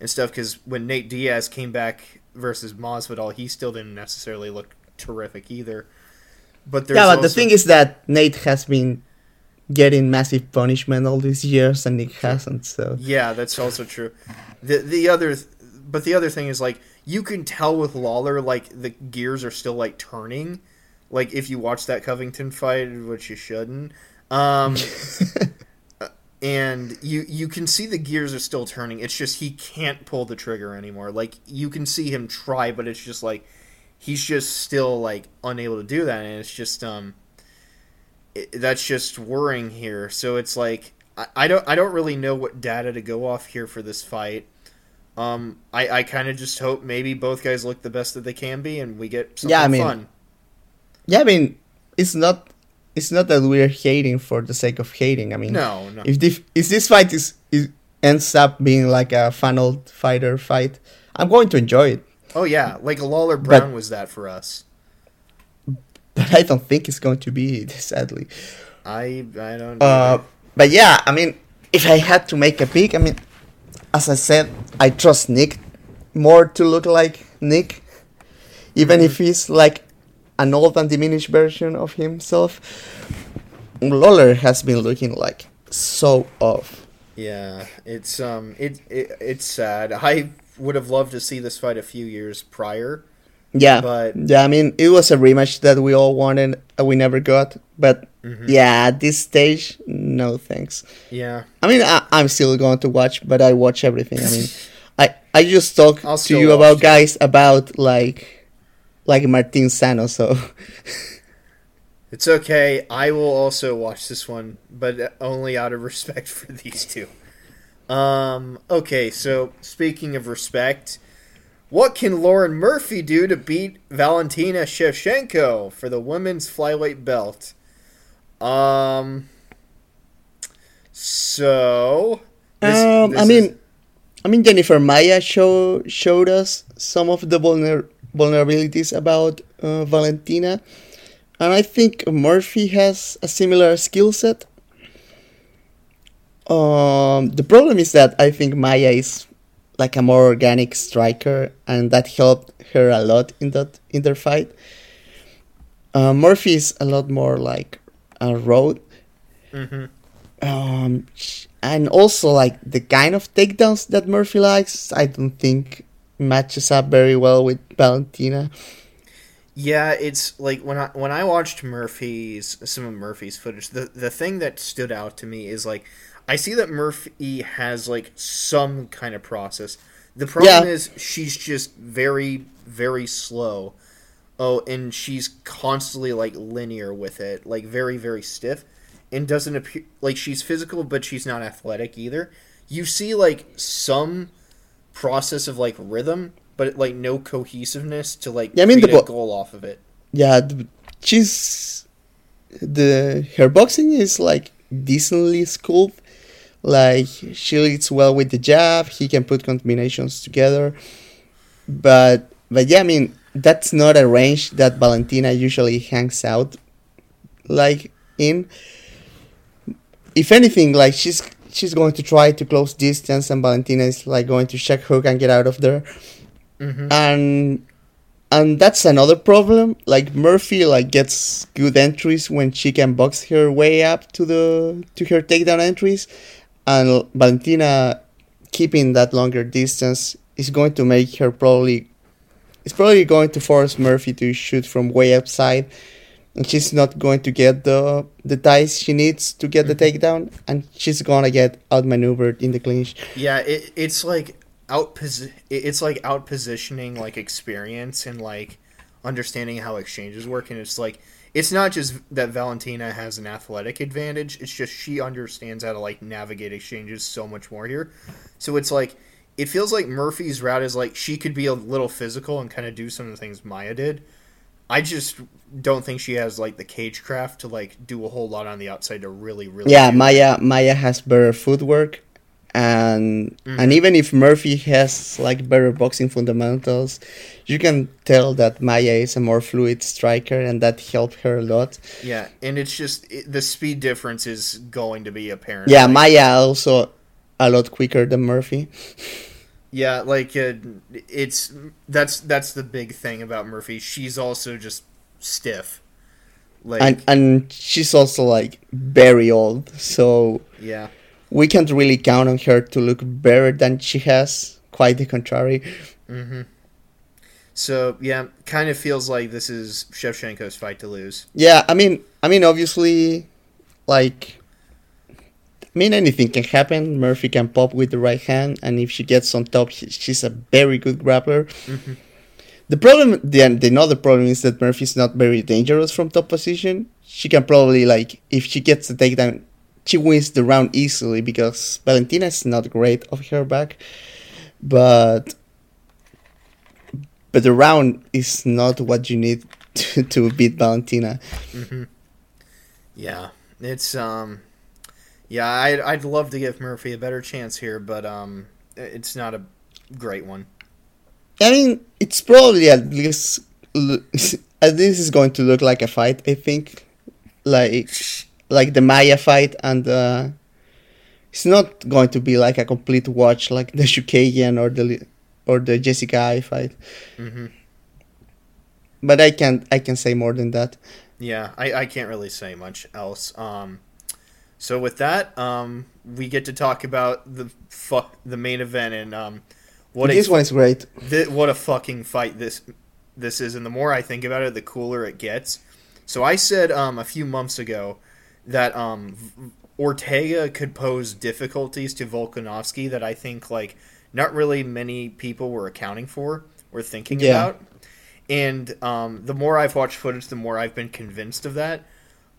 S1: and stuff cuz when Nate Diaz came back versus Masvidal, he still didn't necessarily look terrific either. But there's
S2: yeah, but the thing is that Nate has been getting massive punishment all these years, and it hasn't. So
S1: Yeah, that's also true. The the other but the other thing is like you can tell with Lawler like the gears are still like turning. Like if you watch that Covington fight, which you shouldn't. Um *laughs* and you you can see the gears are still turning. It's just he can't pull the trigger anymore. Like you can see him try, but it's just like he's just still like unable to do that and it's just um that's just worrying here. So it's like I, I don't I don't really know what data to go off here for this fight. Um, I, I kind of just hope maybe both guys look the best that they can be, and we get something
S2: Yeah, I mean,
S1: fun.
S2: yeah, I mean, it's not it's not that we're hating for the sake of hating. I mean,
S1: No, no.
S2: if this if this fight is, is ends up being like a funnel fighter fight, I'm going to enjoy it.
S1: Oh yeah, like a Lawler Brown was that for us.
S2: But I don't think it's going to be sadly.
S1: I I don't.
S2: Uh, but yeah, I mean, if I had to make a pick, I mean, as I said, I trust Nick more to look like Nick, even if he's like an old and diminished version of himself. Lawler has been looking like so off.
S1: yeah, it's um it, it it's sad. I would have loved to see this fight a few years prior.
S2: Yeah,
S1: But-
S2: yeah, I mean, it was a rematch that we all wanted, and we never got. But
S1: Mm-hmm.
S2: yeah, at this stage, no thanks.
S1: Yeah,
S2: I mean, I, I'm still going to watch, but I watch everything. I mean, *laughs* I I just talk
S1: I'll
S2: to you about
S1: it.
S2: guys about like like Martin Sano. So *laughs*
S1: it's okay. I will also watch this one, but only out of respect for these two. Um. Okay, so speaking of respect, what can Lauren Murphy do to beat Valentina Shevchenko for the women's flyweight belt? Um. So. this-
S2: um,
S1: this
S2: I
S1: is-
S2: mean, I mean Jennifer Maia show showed us some of the vulner- vulnerabilities about uh, Valentina, and I think Murphy has a similar skill set. Um, the problem is that I think Maia is like a more organic striker, and that helped her a lot in that in their fight. Uh, Murphy is a lot more like a road,
S1: Mhm.
S2: um, and also like the kind of takedowns that Murphy likes. I don't think matches up very well with Valentina.
S1: Yeah, it's like when I when I watched Murphy's some of Murphy's footage, the the thing that stood out to me is like I see that Murphy has like some kind of process. The problem
S2: Yeah.
S1: is she's just very very slow. Oh, and she's constantly like linear with it, like very very stiff, and doesn't appear like she's physical, but she's not athletic either. You see like some process of like rhythm, but like no cohesiveness to like
S2: Yeah, I mean, the bo-
S1: goal off of it.
S2: Yeah, she's the her boxing is like decently schooled. Like she leads well with the jab. He can put combinations together, but but yeah, I mean that's not a range that Valentina usually hangs out like in. If anything, like she's she's going to try to close distance, and Valentina is like going to check hook and get out of there
S1: Mm-hmm.
S2: and and that's another problem like murphy like gets good entries when she can box her way up to the to her takedown entries and valentina keeping that longer distance is going to make her probably it's probably going to force murphy to shoot from way outside. And she's not going to get the the ties she needs to get the mm-hmm. takedown. And she's gonna get outmaneuvered in the clinch.
S1: Yeah, it, it's like out posi- it's like out positioning like experience and like understanding how exchanges work. And it's like it's not just that Valentina has an athletic advantage, it's just she understands how to like navigate exchanges so much more here. So it's like it feels like Murphy's route is like she could be a little physical and kind of do some of the things Maia did. I just don't think she has like the cage craft to like do a whole lot on the outside to really really.
S2: Yeah, Maia Maia has better footwork, and
S1: Mm-hmm.
S2: and even if Murphy has like better boxing fundamentals, you can tell that Maia is a more fluid striker, and that helped her a lot.
S1: Yeah, and it's just it, the speed difference is going to be apparent.
S2: Yeah, Maia also a lot quicker than Murphy.
S1: Yeah, like uh, it's that's that's the big thing about Murphy. She's also just stiff. Like
S2: and and she's also like very old, so
S1: yeah,
S2: we can't really count on her to look better than she has. Quite the contrary. Mm-hmm.
S1: so yeah, kind of feels like this is Shevchenko's fight to lose.
S2: Yeah, I mean, I mean, obviously, like, I mean, anything can happen. Murphy can pop with the right hand, and if she gets on top, she, she's a very good grappler. Mm-hmm. The problem, the the another problem is that Murphy's not very dangerous from top position. She can probably like, if she gets the takedown, she wins the round easily because Valentina is not great off her back, but. But the round is not what you need *laughs* to, to beat Valentina.
S1: Yeah, it's um, yeah, I'd I'd love to give Murphy a better chance here, but um, it's not a great one.
S2: I mean, it's probably at least *laughs* at least it's going to look like a fight. I think, like like the Maia fight, and uh, it's not going to be like a complete watch like the Chookagian or the or the Jessica Eye fight.
S1: hmm
S2: But I can't I can say more than that.
S1: Yeah, I, I can't really say much else. Um, so with that, um, we get to talk about the fuck the main event and um, what
S2: this
S1: a
S2: one is great.
S1: th- what a fucking fight this this is. And the more I think about it, the cooler it gets. So I said um, a few months ago that um, Ortega could pose difficulties to Volkanovski that I think like not really many people were accounting for or thinking
S2: Yeah.
S1: about. And um, the more I've watched footage, the more I've been convinced of that.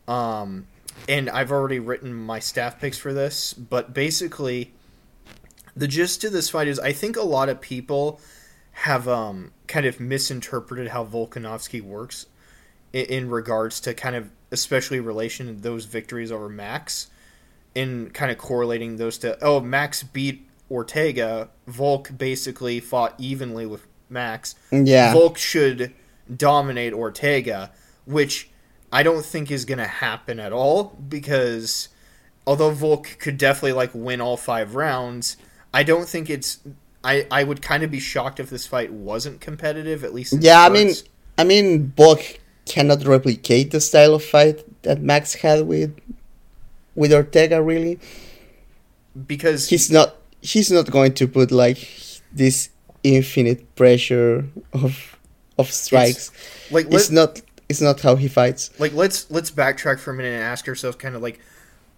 S1: Um, and I've already written my staff picks for this, but basically, the gist of this fight is I think a lot of people have um, kind of misinterpreted how Volkanovski works in, in regards to kind of especially relation to those victories over Max, in kind of correlating those to oh Max beat Ortega, Volk basically fought evenly with Max.
S2: Yeah.
S1: Volk should dominate Ortega, which I don't think is going to happen at all because although Volk could definitely like win all 5 rounds, I don't think it's I I would kind of be shocked if this fight wasn't competitive at least in
S2: Yeah, I mean. I mean, Volk cannot replicate the style of fight that Max had with with Ortega. Really,
S1: because
S2: he's not he's not going to put like this infinite pressure of of strikes.
S1: like
S2: It's not it's not how he fights.
S1: like let's let's backtrack for a minute and ask ourselves kind of like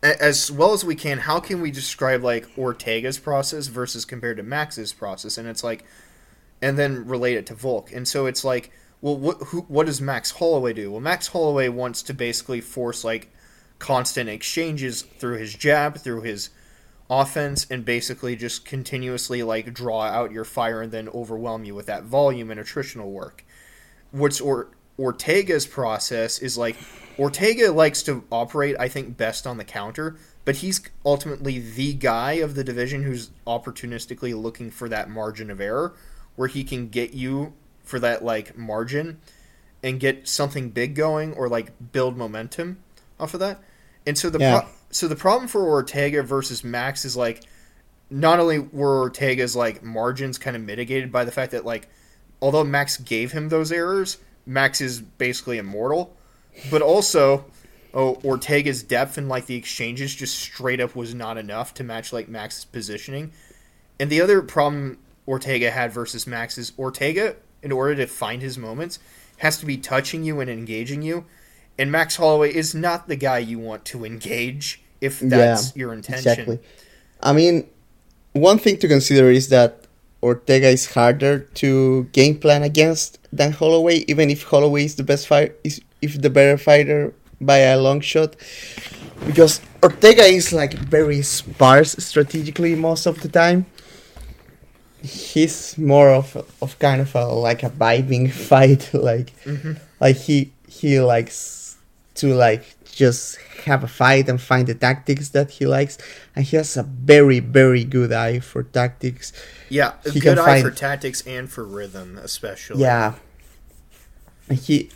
S1: as well as we can how can we describe like Ortega's process versus compared to Max's process and it's like and then relate it to Volk and so it's like well what who, what does Max Holloway do? Well Max Holloway wants to basically force like constant exchanges through his jab through his offense and basically just continuously like draw out your fire and then overwhelm you with that volume and attritional work. What's or Ortega's process is like Ortega likes to operate, I think, best on the counter, but he's ultimately the guy of the division who's opportunistically looking for that margin of error where he can get you for that like margin and get something big going or like build momentum off of that. And so the
S2: Yeah.
S1: pro- so the problem for Ortega versus Max is like not only were Ortega's like margins kind of mitigated by the fact that like although Max gave him those errors, Max is basically immortal. But also, oh, Ortega's depth and like the exchanges just straight up was not enough to match like Max's positioning. And the other problem Ortega had versus Max is Ortega, in order to find his moments, has to be touching you and engaging you. And Max Holloway is not the guy you want to engage if that's your intention.
S2: Exactly. I mean, one thing to consider is that Ortega is harder to game plan against than Holloway, even if Holloway is the best fight, is if the better fighter by a long shot, because Ortega is like very sparse strategically most of the time. He's more of of kind of a like a vibing *laughs* fight, like Like he he likes to like just have a fight and find the tactics that he likes, and he has a very very good eye for tactics.
S1: Yeah,
S2: He
S1: good eye
S2: find-
S1: for tactics and for rhythm, especially.
S2: Yeah, and he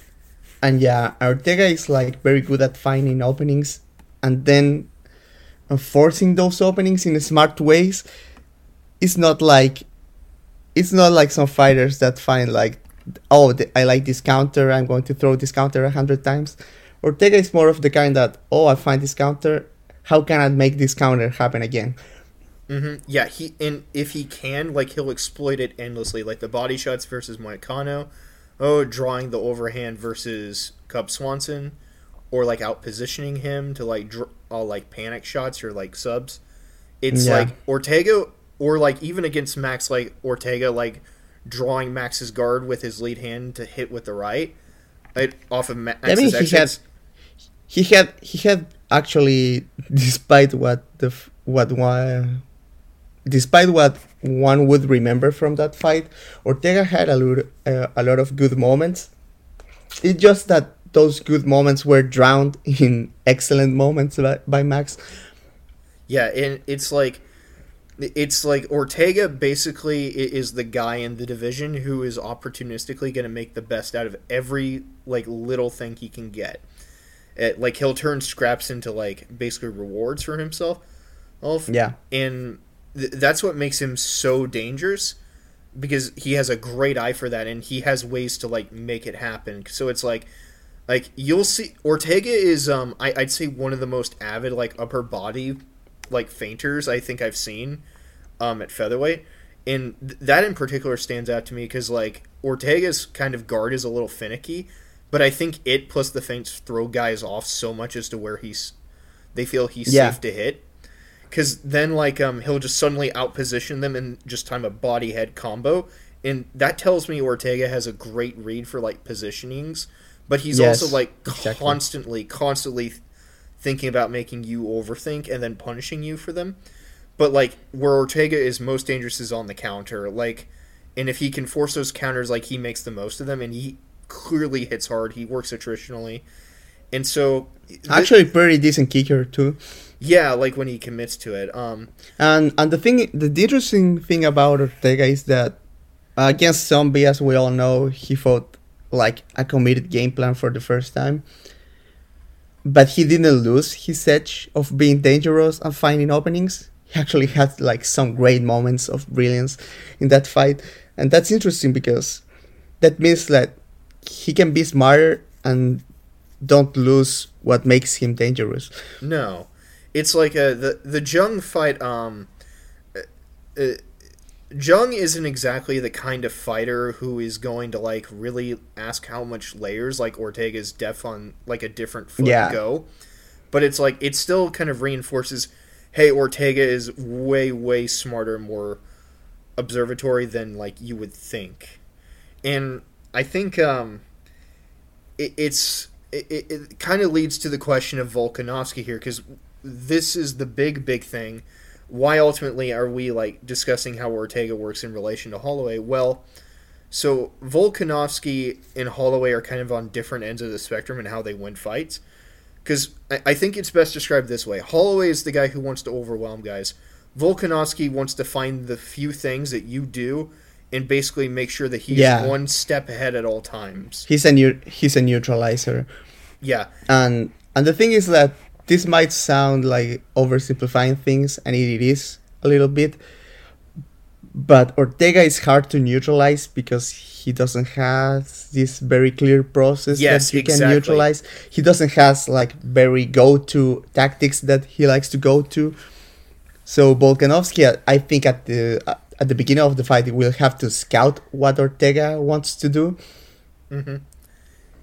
S2: and yeah, Ortega is like very good at finding openings and then uh, forcing those openings in smart ways. It's not like it's not like some fighters that find like oh I like this counter I'm going to throw this counter a hundred times. Ortega is more of the kind that oh I find this counter how can I make this counter happen again?
S1: hmm Yeah, he and if he can, like he'll exploit it endlessly, like the body shots versus Moicano, oh, drawing the overhand versus Cub Swanson, or like out positioning him to like draw all like panic shots or like subs. It's
S2: Yeah.
S1: like Ortega, or like even against Max, like Ortega, like drawing Max's guard with his lead hand to hit with the right, like, off of Max's
S2: I mean, he had he had he had actually, *laughs* despite what the what one, despite what one would remember from that fight, Ortega had a lot uh, a lot of good moments. It's just that those good moments were drowned in *laughs* excellent moments by, by Max.
S1: Yeah, and it's like it's like Ortega basically is the guy in the division who is opportunistically going to make the best out of every like little thing he can get. It, like he'll turn scraps into like basically rewards for himself.
S2: Yeah.
S1: and th- that's what makes him so dangerous because he has a great eye for that and he has ways to like make it happen. So it's like like you'll see Ortega is um I, I'd say one of the most avid like upper body like fainters I think I've seen um at featherweight. And th- that in particular stands out to me because like Ortega's kind of guard is a little finicky, but I think it plus the feints throw guys off so much as to where he's they feel he's
S2: Yeah.
S1: safe to hit. Cause then like um he'll just suddenly outposition them and just time a body head combo, and that tells me Ortega has a great read for like positionings, but he's
S2: Yes,
S1: also like
S2: exactly.
S1: constantly, constantly thinking about making you overthink and then punishing you for them. But like where Ortega is most dangerous is on the counter, like, and if he can force those counters, like he makes the most of them, and he clearly hits hard. He works attritionally, and so
S2: Actually, pretty decent kicker too.
S1: yeah, like when he commits to it. Um,
S2: And and the thing, the interesting thing about Ortega is that uh, against Zombie, as we all know, he fought like a committed game plan for the first time. But he didn't lose his edge of being dangerous and finding openings. He actually had like some great moments of brilliance in that fight, and that's interesting because that means that he can be smarter and don't lose what makes him dangerous.
S1: No, it's like a the the Jung fight. Um, uh, uh, Jung isn't exactly the kind of fighter who is going to like really ask how much layers like Ortega's def on like a different foot
S2: Yeah.
S1: go, but it's like it still kind of reinforces. Hey, Ortega is way way smarter, more observatory than like you would think, and I think um, it, it's it, it, it kind of leads to the question of Volkanovski here because this is the big big thing. Why ultimately are we like discussing how Ortega works in relation to Holloway? Well, so Volkanovski and Holloway are kind of on different ends of the spectrum in how they win fights. Because I, I think it's best described this way: Holloway is the guy who wants to overwhelm guys. Volkanovski wants to find the few things that you do and basically make sure that he's
S2: Yeah.
S1: one step ahead at all times.
S2: He's a new, he's a neutralizer.
S1: Yeah,
S2: and and the thing is that this might sound like oversimplifying things and it is a little bit but ortega is hard to neutralize because he doesn't have this very clear process
S1: Yes,
S2: that you
S1: exactly.
S2: can neutralize. He doesn't has like very go-to tactics that he likes to go to. So volkanovski i think at the uh, at the beginning of the fight he will have to scout what ortega wants to do. Mm-hmm.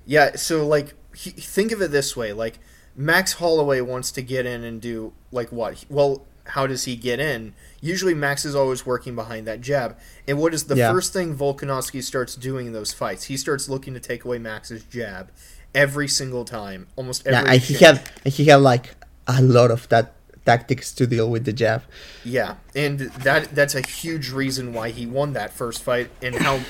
S1: Yeah, so like he, think of it this way, like Max Holloway wants to get in and do like what? Well, how does he get in? Usually Max is always working behind that jab. And what is the
S2: Yeah.
S1: first thing Volkanovski starts doing in those fights? He starts looking to take away Max's jab every single time, almost every
S2: time. Yeah, he had he had like a lot of that tactics to deal with the jab.
S1: Yeah, and that that's a huge reason why he won that first fight, and how,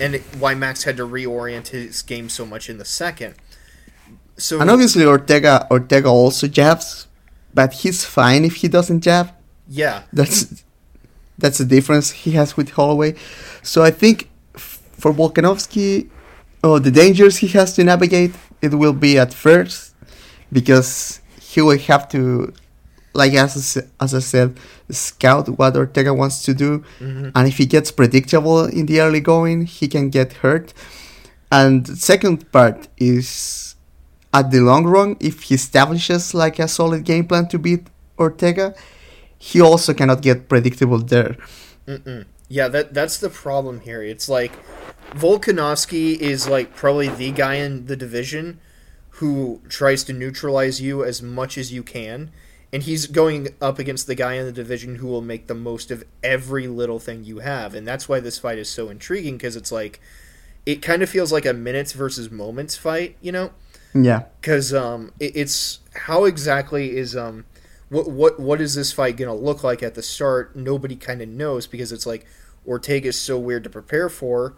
S1: and why Max had to reorient his game so much in the second. So
S2: And obviously Ortega Ortega also jabs, but he's fine if he doesn't jab.
S1: yeah,
S2: That's that's the difference he has with Holloway. So I think f- for Volkanovski, oh, the dangers he has to navigate it will be at first because he will have to, like as as I said, scout what Ortega wants to do, mm-hmm. and if he gets predictable in the early going, he can get hurt. And the second part is at the long run, if he establishes like a solid game plan to beat Ortega, he also cannot get predictable there.
S1: Mm-mm. Yeah, that that's the problem here. It's like Volkanovski is like probably the guy in the division who tries to neutralize you as much as you can, and he's going up against the guy in the division who will make the most of every little thing you have, and that's why this fight is so intriguing because it's like it kind of feels like a minutes versus moments fight, you know?
S2: Yeah.
S1: because um, it, it's how exactly is um, what what what is this fight gonna look like at the start? Nobody kind of knows because it's like Ortega is so weird to prepare for,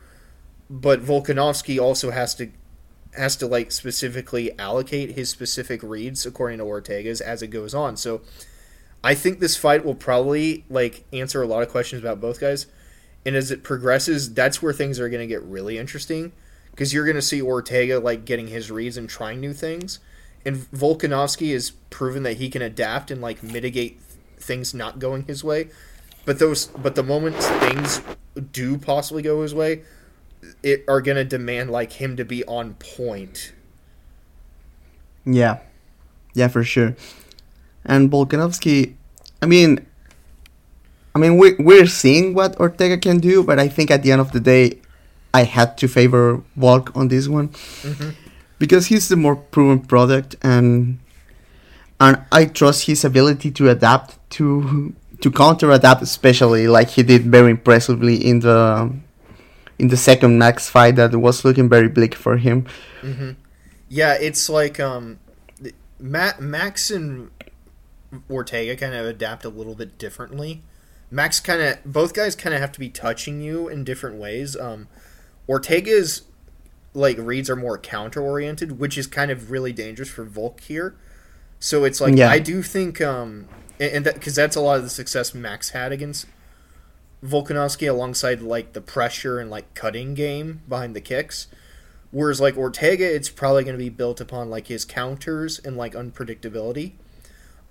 S1: but Volkanovski also has to has to like specifically allocate his specific reads according to Ortega's as it goes on. So I think this fight will probably like answer a lot of questions about both guys, and as it progresses, that's where things are gonna get really interesting because you're going to see Ortega like getting his reads and trying new things, and Volkanovski has proven that he can adapt and like mitigate things not going his way. But those, but the moment things do possibly go his way, it are going to demand like him to be on point.
S2: Yeah. Yeah, for sure. And Volkanovski, I mean, I mean, we we're seeing what Ortega can do, but I think at the end of the day, I had to favor Volk on this one because he's the more proven product, and and I trust his ability to adapt to to counter adapt, especially like he did very impressively in the in the second Max fight that was looking very bleak for him.
S1: Yeah, it's like um, Max and Ortega kind of adapt a little bit differently. Max kind of both guys kind of have to be touching you in different ways. Um, Ortega's like reads are more counter oriented, which is kind of really dangerous for Volk here. So it's like
S2: Yeah.
S1: I do think um, and, and that because that's a lot of the success Max had against Volkanovski alongside like the pressure and like cutting game behind the kicks. Whereas like Ortega, it's probably going to be built upon like his counters and like unpredictability.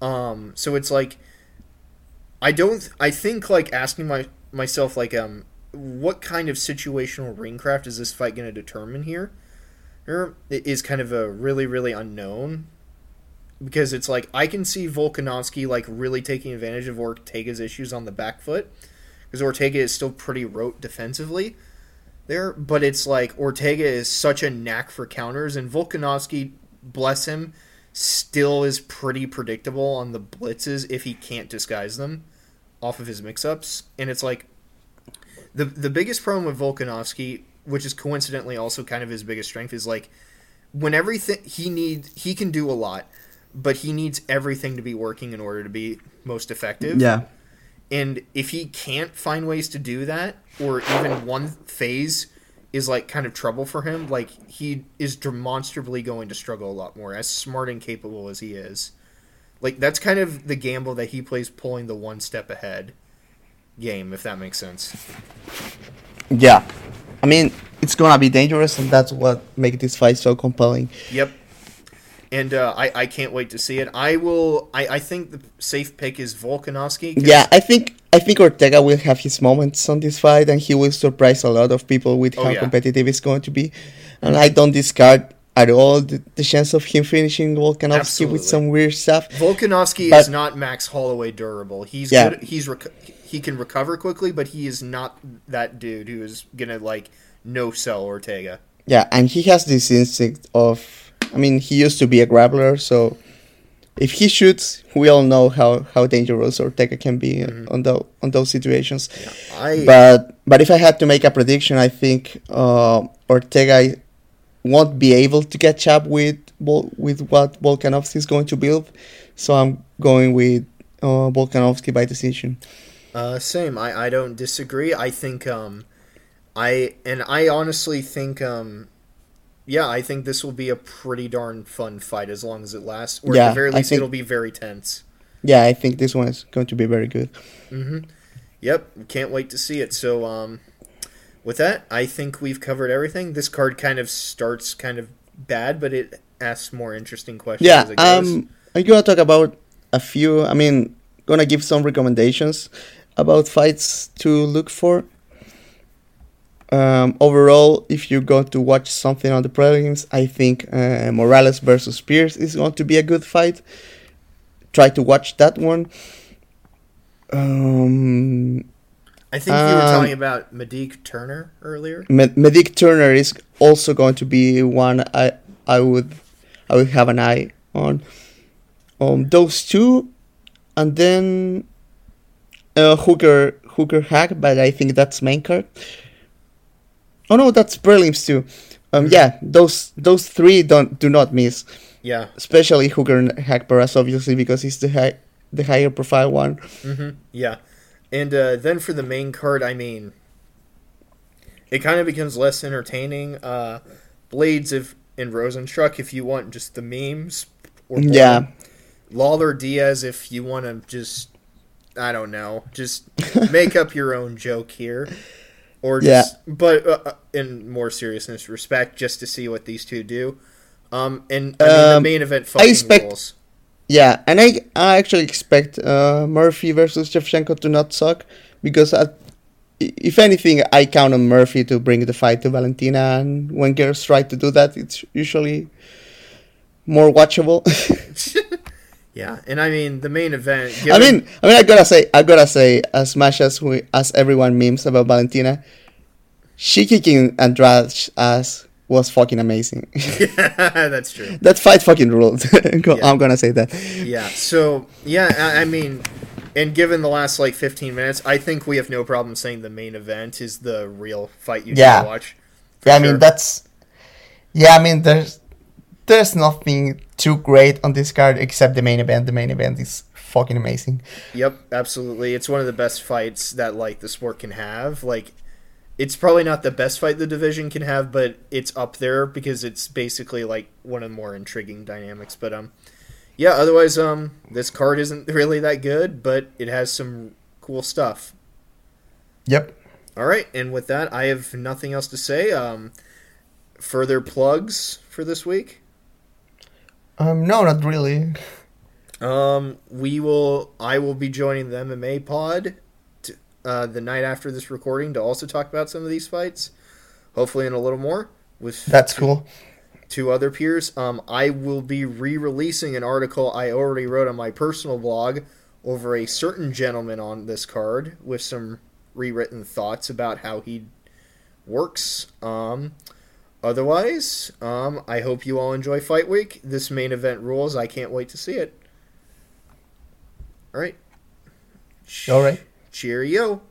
S1: Um, so it's like I don't. I think like asking my myself like um, what kind of situational ringcraft is this fight going to determine here? Here is kind of a really really unknown because it's like I can see Volkanovski like really taking advantage of Ortega's issues on the back foot because Ortega is still pretty rote defensively there, but it's like Ortega is such a knack for counters, and Volkanovski, bless him, still is pretty predictable on the blitzes if he can't disguise them off of his mix-ups. And it's like the the biggest problem with Volkanovski, which is coincidentally also kind of his biggest strength, is like when everything he needs, he can do a lot, but he needs everything to be working in order to be most effective.
S2: Yeah.
S1: And if he can't find ways to do that, or even one phase is like kind of trouble for him, like he is demonstrably going to struggle a lot more, as smart and capable as he is. Like that's kind of the gamble that he plays, pulling the one step ahead game, if that makes sense.
S2: Yeah. I mean, it's gonna be dangerous, and that's what makes this fight so compelling.
S1: Yep. And uh, I, I can't wait to see it. I will. I, I think the safe pick is Volkanovski.
S2: Yeah, I think I think Ortega will have his moments on this fight, and he will surprise a lot of people with
S1: Oh,
S2: how
S1: yeah.
S2: competitive it's going to be. And I don't discard at all the, the chance of him finishing Volkanovski
S1: Absolutely.
S2: with some weird stuff.
S1: Volkanovski
S2: But-
S1: is not Max Holloway durable. He's
S2: Yeah.
S1: good. He's rec- he can recover quickly, but he is not that dude who is gonna like no sell Ortega.
S2: Yeah, and he has this instinct of. I mean, he used to be a grappler, so if he shoots, we all know how, how dangerous Ortega can be
S1: Mm-hmm.
S2: on the on those situations.
S1: I
S2: But but if I had to make a prediction, I think uh, Ortega won't be able to catch up with with what Volkanovski is going to build. So I'm going with uh, Volkanovski by decision.
S1: Uh, same. I, I don't disagree. I think um, I and I honestly think um, yeah, I think this will be a pretty darn fun fight as long as it lasts. Or at the very least,
S2: think-
S1: it'll be very tense.
S2: Yeah, I think this one is going to be very good.
S1: Mm-hmm. Yep, can't wait to see it. So, um, with that, I think we've covered everything. This card kind of starts kind of bad, but it asks more interesting questions.
S2: Yeah,
S1: as it goes.
S2: um, I'm gonna talk about a few. I mean, gonna give some recommendations about fights to look for. Um, overall, if you're going to watch something on the prelims, I think uh, Morales versus Pearce is going to be a good fight. Try to watch that one. Um,
S1: I think you were talking about Medic Turner earlier.
S2: Med- Medic Turner is also going to be one I I would I would have an eye on. Um, those two, and then uh, Hooker Hooker Hack, but I think that's main card. Oh no, that's prelims too. Um, yeah, those those three don't do not miss,
S1: Yeah.
S2: especially Hooker and Haqparast, obviously because he's the high, the higher profile one.
S1: Mm-hmm. Yeah. And uh, then for the main card, I mean, it kind of becomes less entertaining. Uh, Blaydes if and Rozenstruik if you want just the memes. Or
S2: Yeah.
S1: Lawler Diaz if you want to just, I don't know, just *laughs* make up your own joke here. Or
S2: Yeah.
S1: just, but uh, uh, in more seriousness, respect just to see what these two do. Um, and I mean, the
S2: Um,
S1: main event fucking
S2: expect-
S1: rules.
S2: Yeah, and I I actually expect uh, Murphy versus Shevchenko to not suck because I, if anything, I count on Murphy to bring the fight to Valentina, and when girls try to do that, it's usually more watchable. *laughs* *laughs*
S1: Yeah, and I mean the main event.
S2: I mean, I mean, I gotta say, I gotta say, as much as we, as everyone memes about Valentina, she kicking Andrade's ass was fucking amazing.
S1: yeah, *laughs* *laughs* that's true.
S2: that fight fucking ruled. *laughs* Go-
S1: Yeah.
S2: I'm gonna say that.
S1: Yeah, so yeah, I, I mean, and given the last like 15 minutes, I think we have no problem saying the main event is the real fight you
S2: Yeah.
S1: need to watch.
S2: Yeah, I mean that's. Yeah, I mean there's there's nothing too great on this card except the main event. The main event is fucking amazing.
S1: Yep, absolutely. It's one of the best fights that like the sport can have. Like, it's probably not the best fight the division can have, but it's up there because it's basically like one of the more intriguing dynamics. But um, yeah. Otherwise, um, this card isn't *laughs* really that good, but it has some cool stuff.
S2: Yep.
S1: All right, and with that, I have nothing else to say. Um, further plugs for this week.
S2: Um, no, not really.
S1: Um, we will. I will be joining the MMA pod to, uh, the night after this recording to also talk about some of these fights. Hopefully, in a little more with
S2: That's cool.
S1: two other peers. Um, I will be re-releasing an article I already wrote on my personal blog over a certain gentleman on this card with some rewritten thoughts about how he works. Um, otherwise, um, I hope you all enjoy Fight Week. This main event rules. I can't wait to see it. All right.
S2: All right.
S1: Cheerio.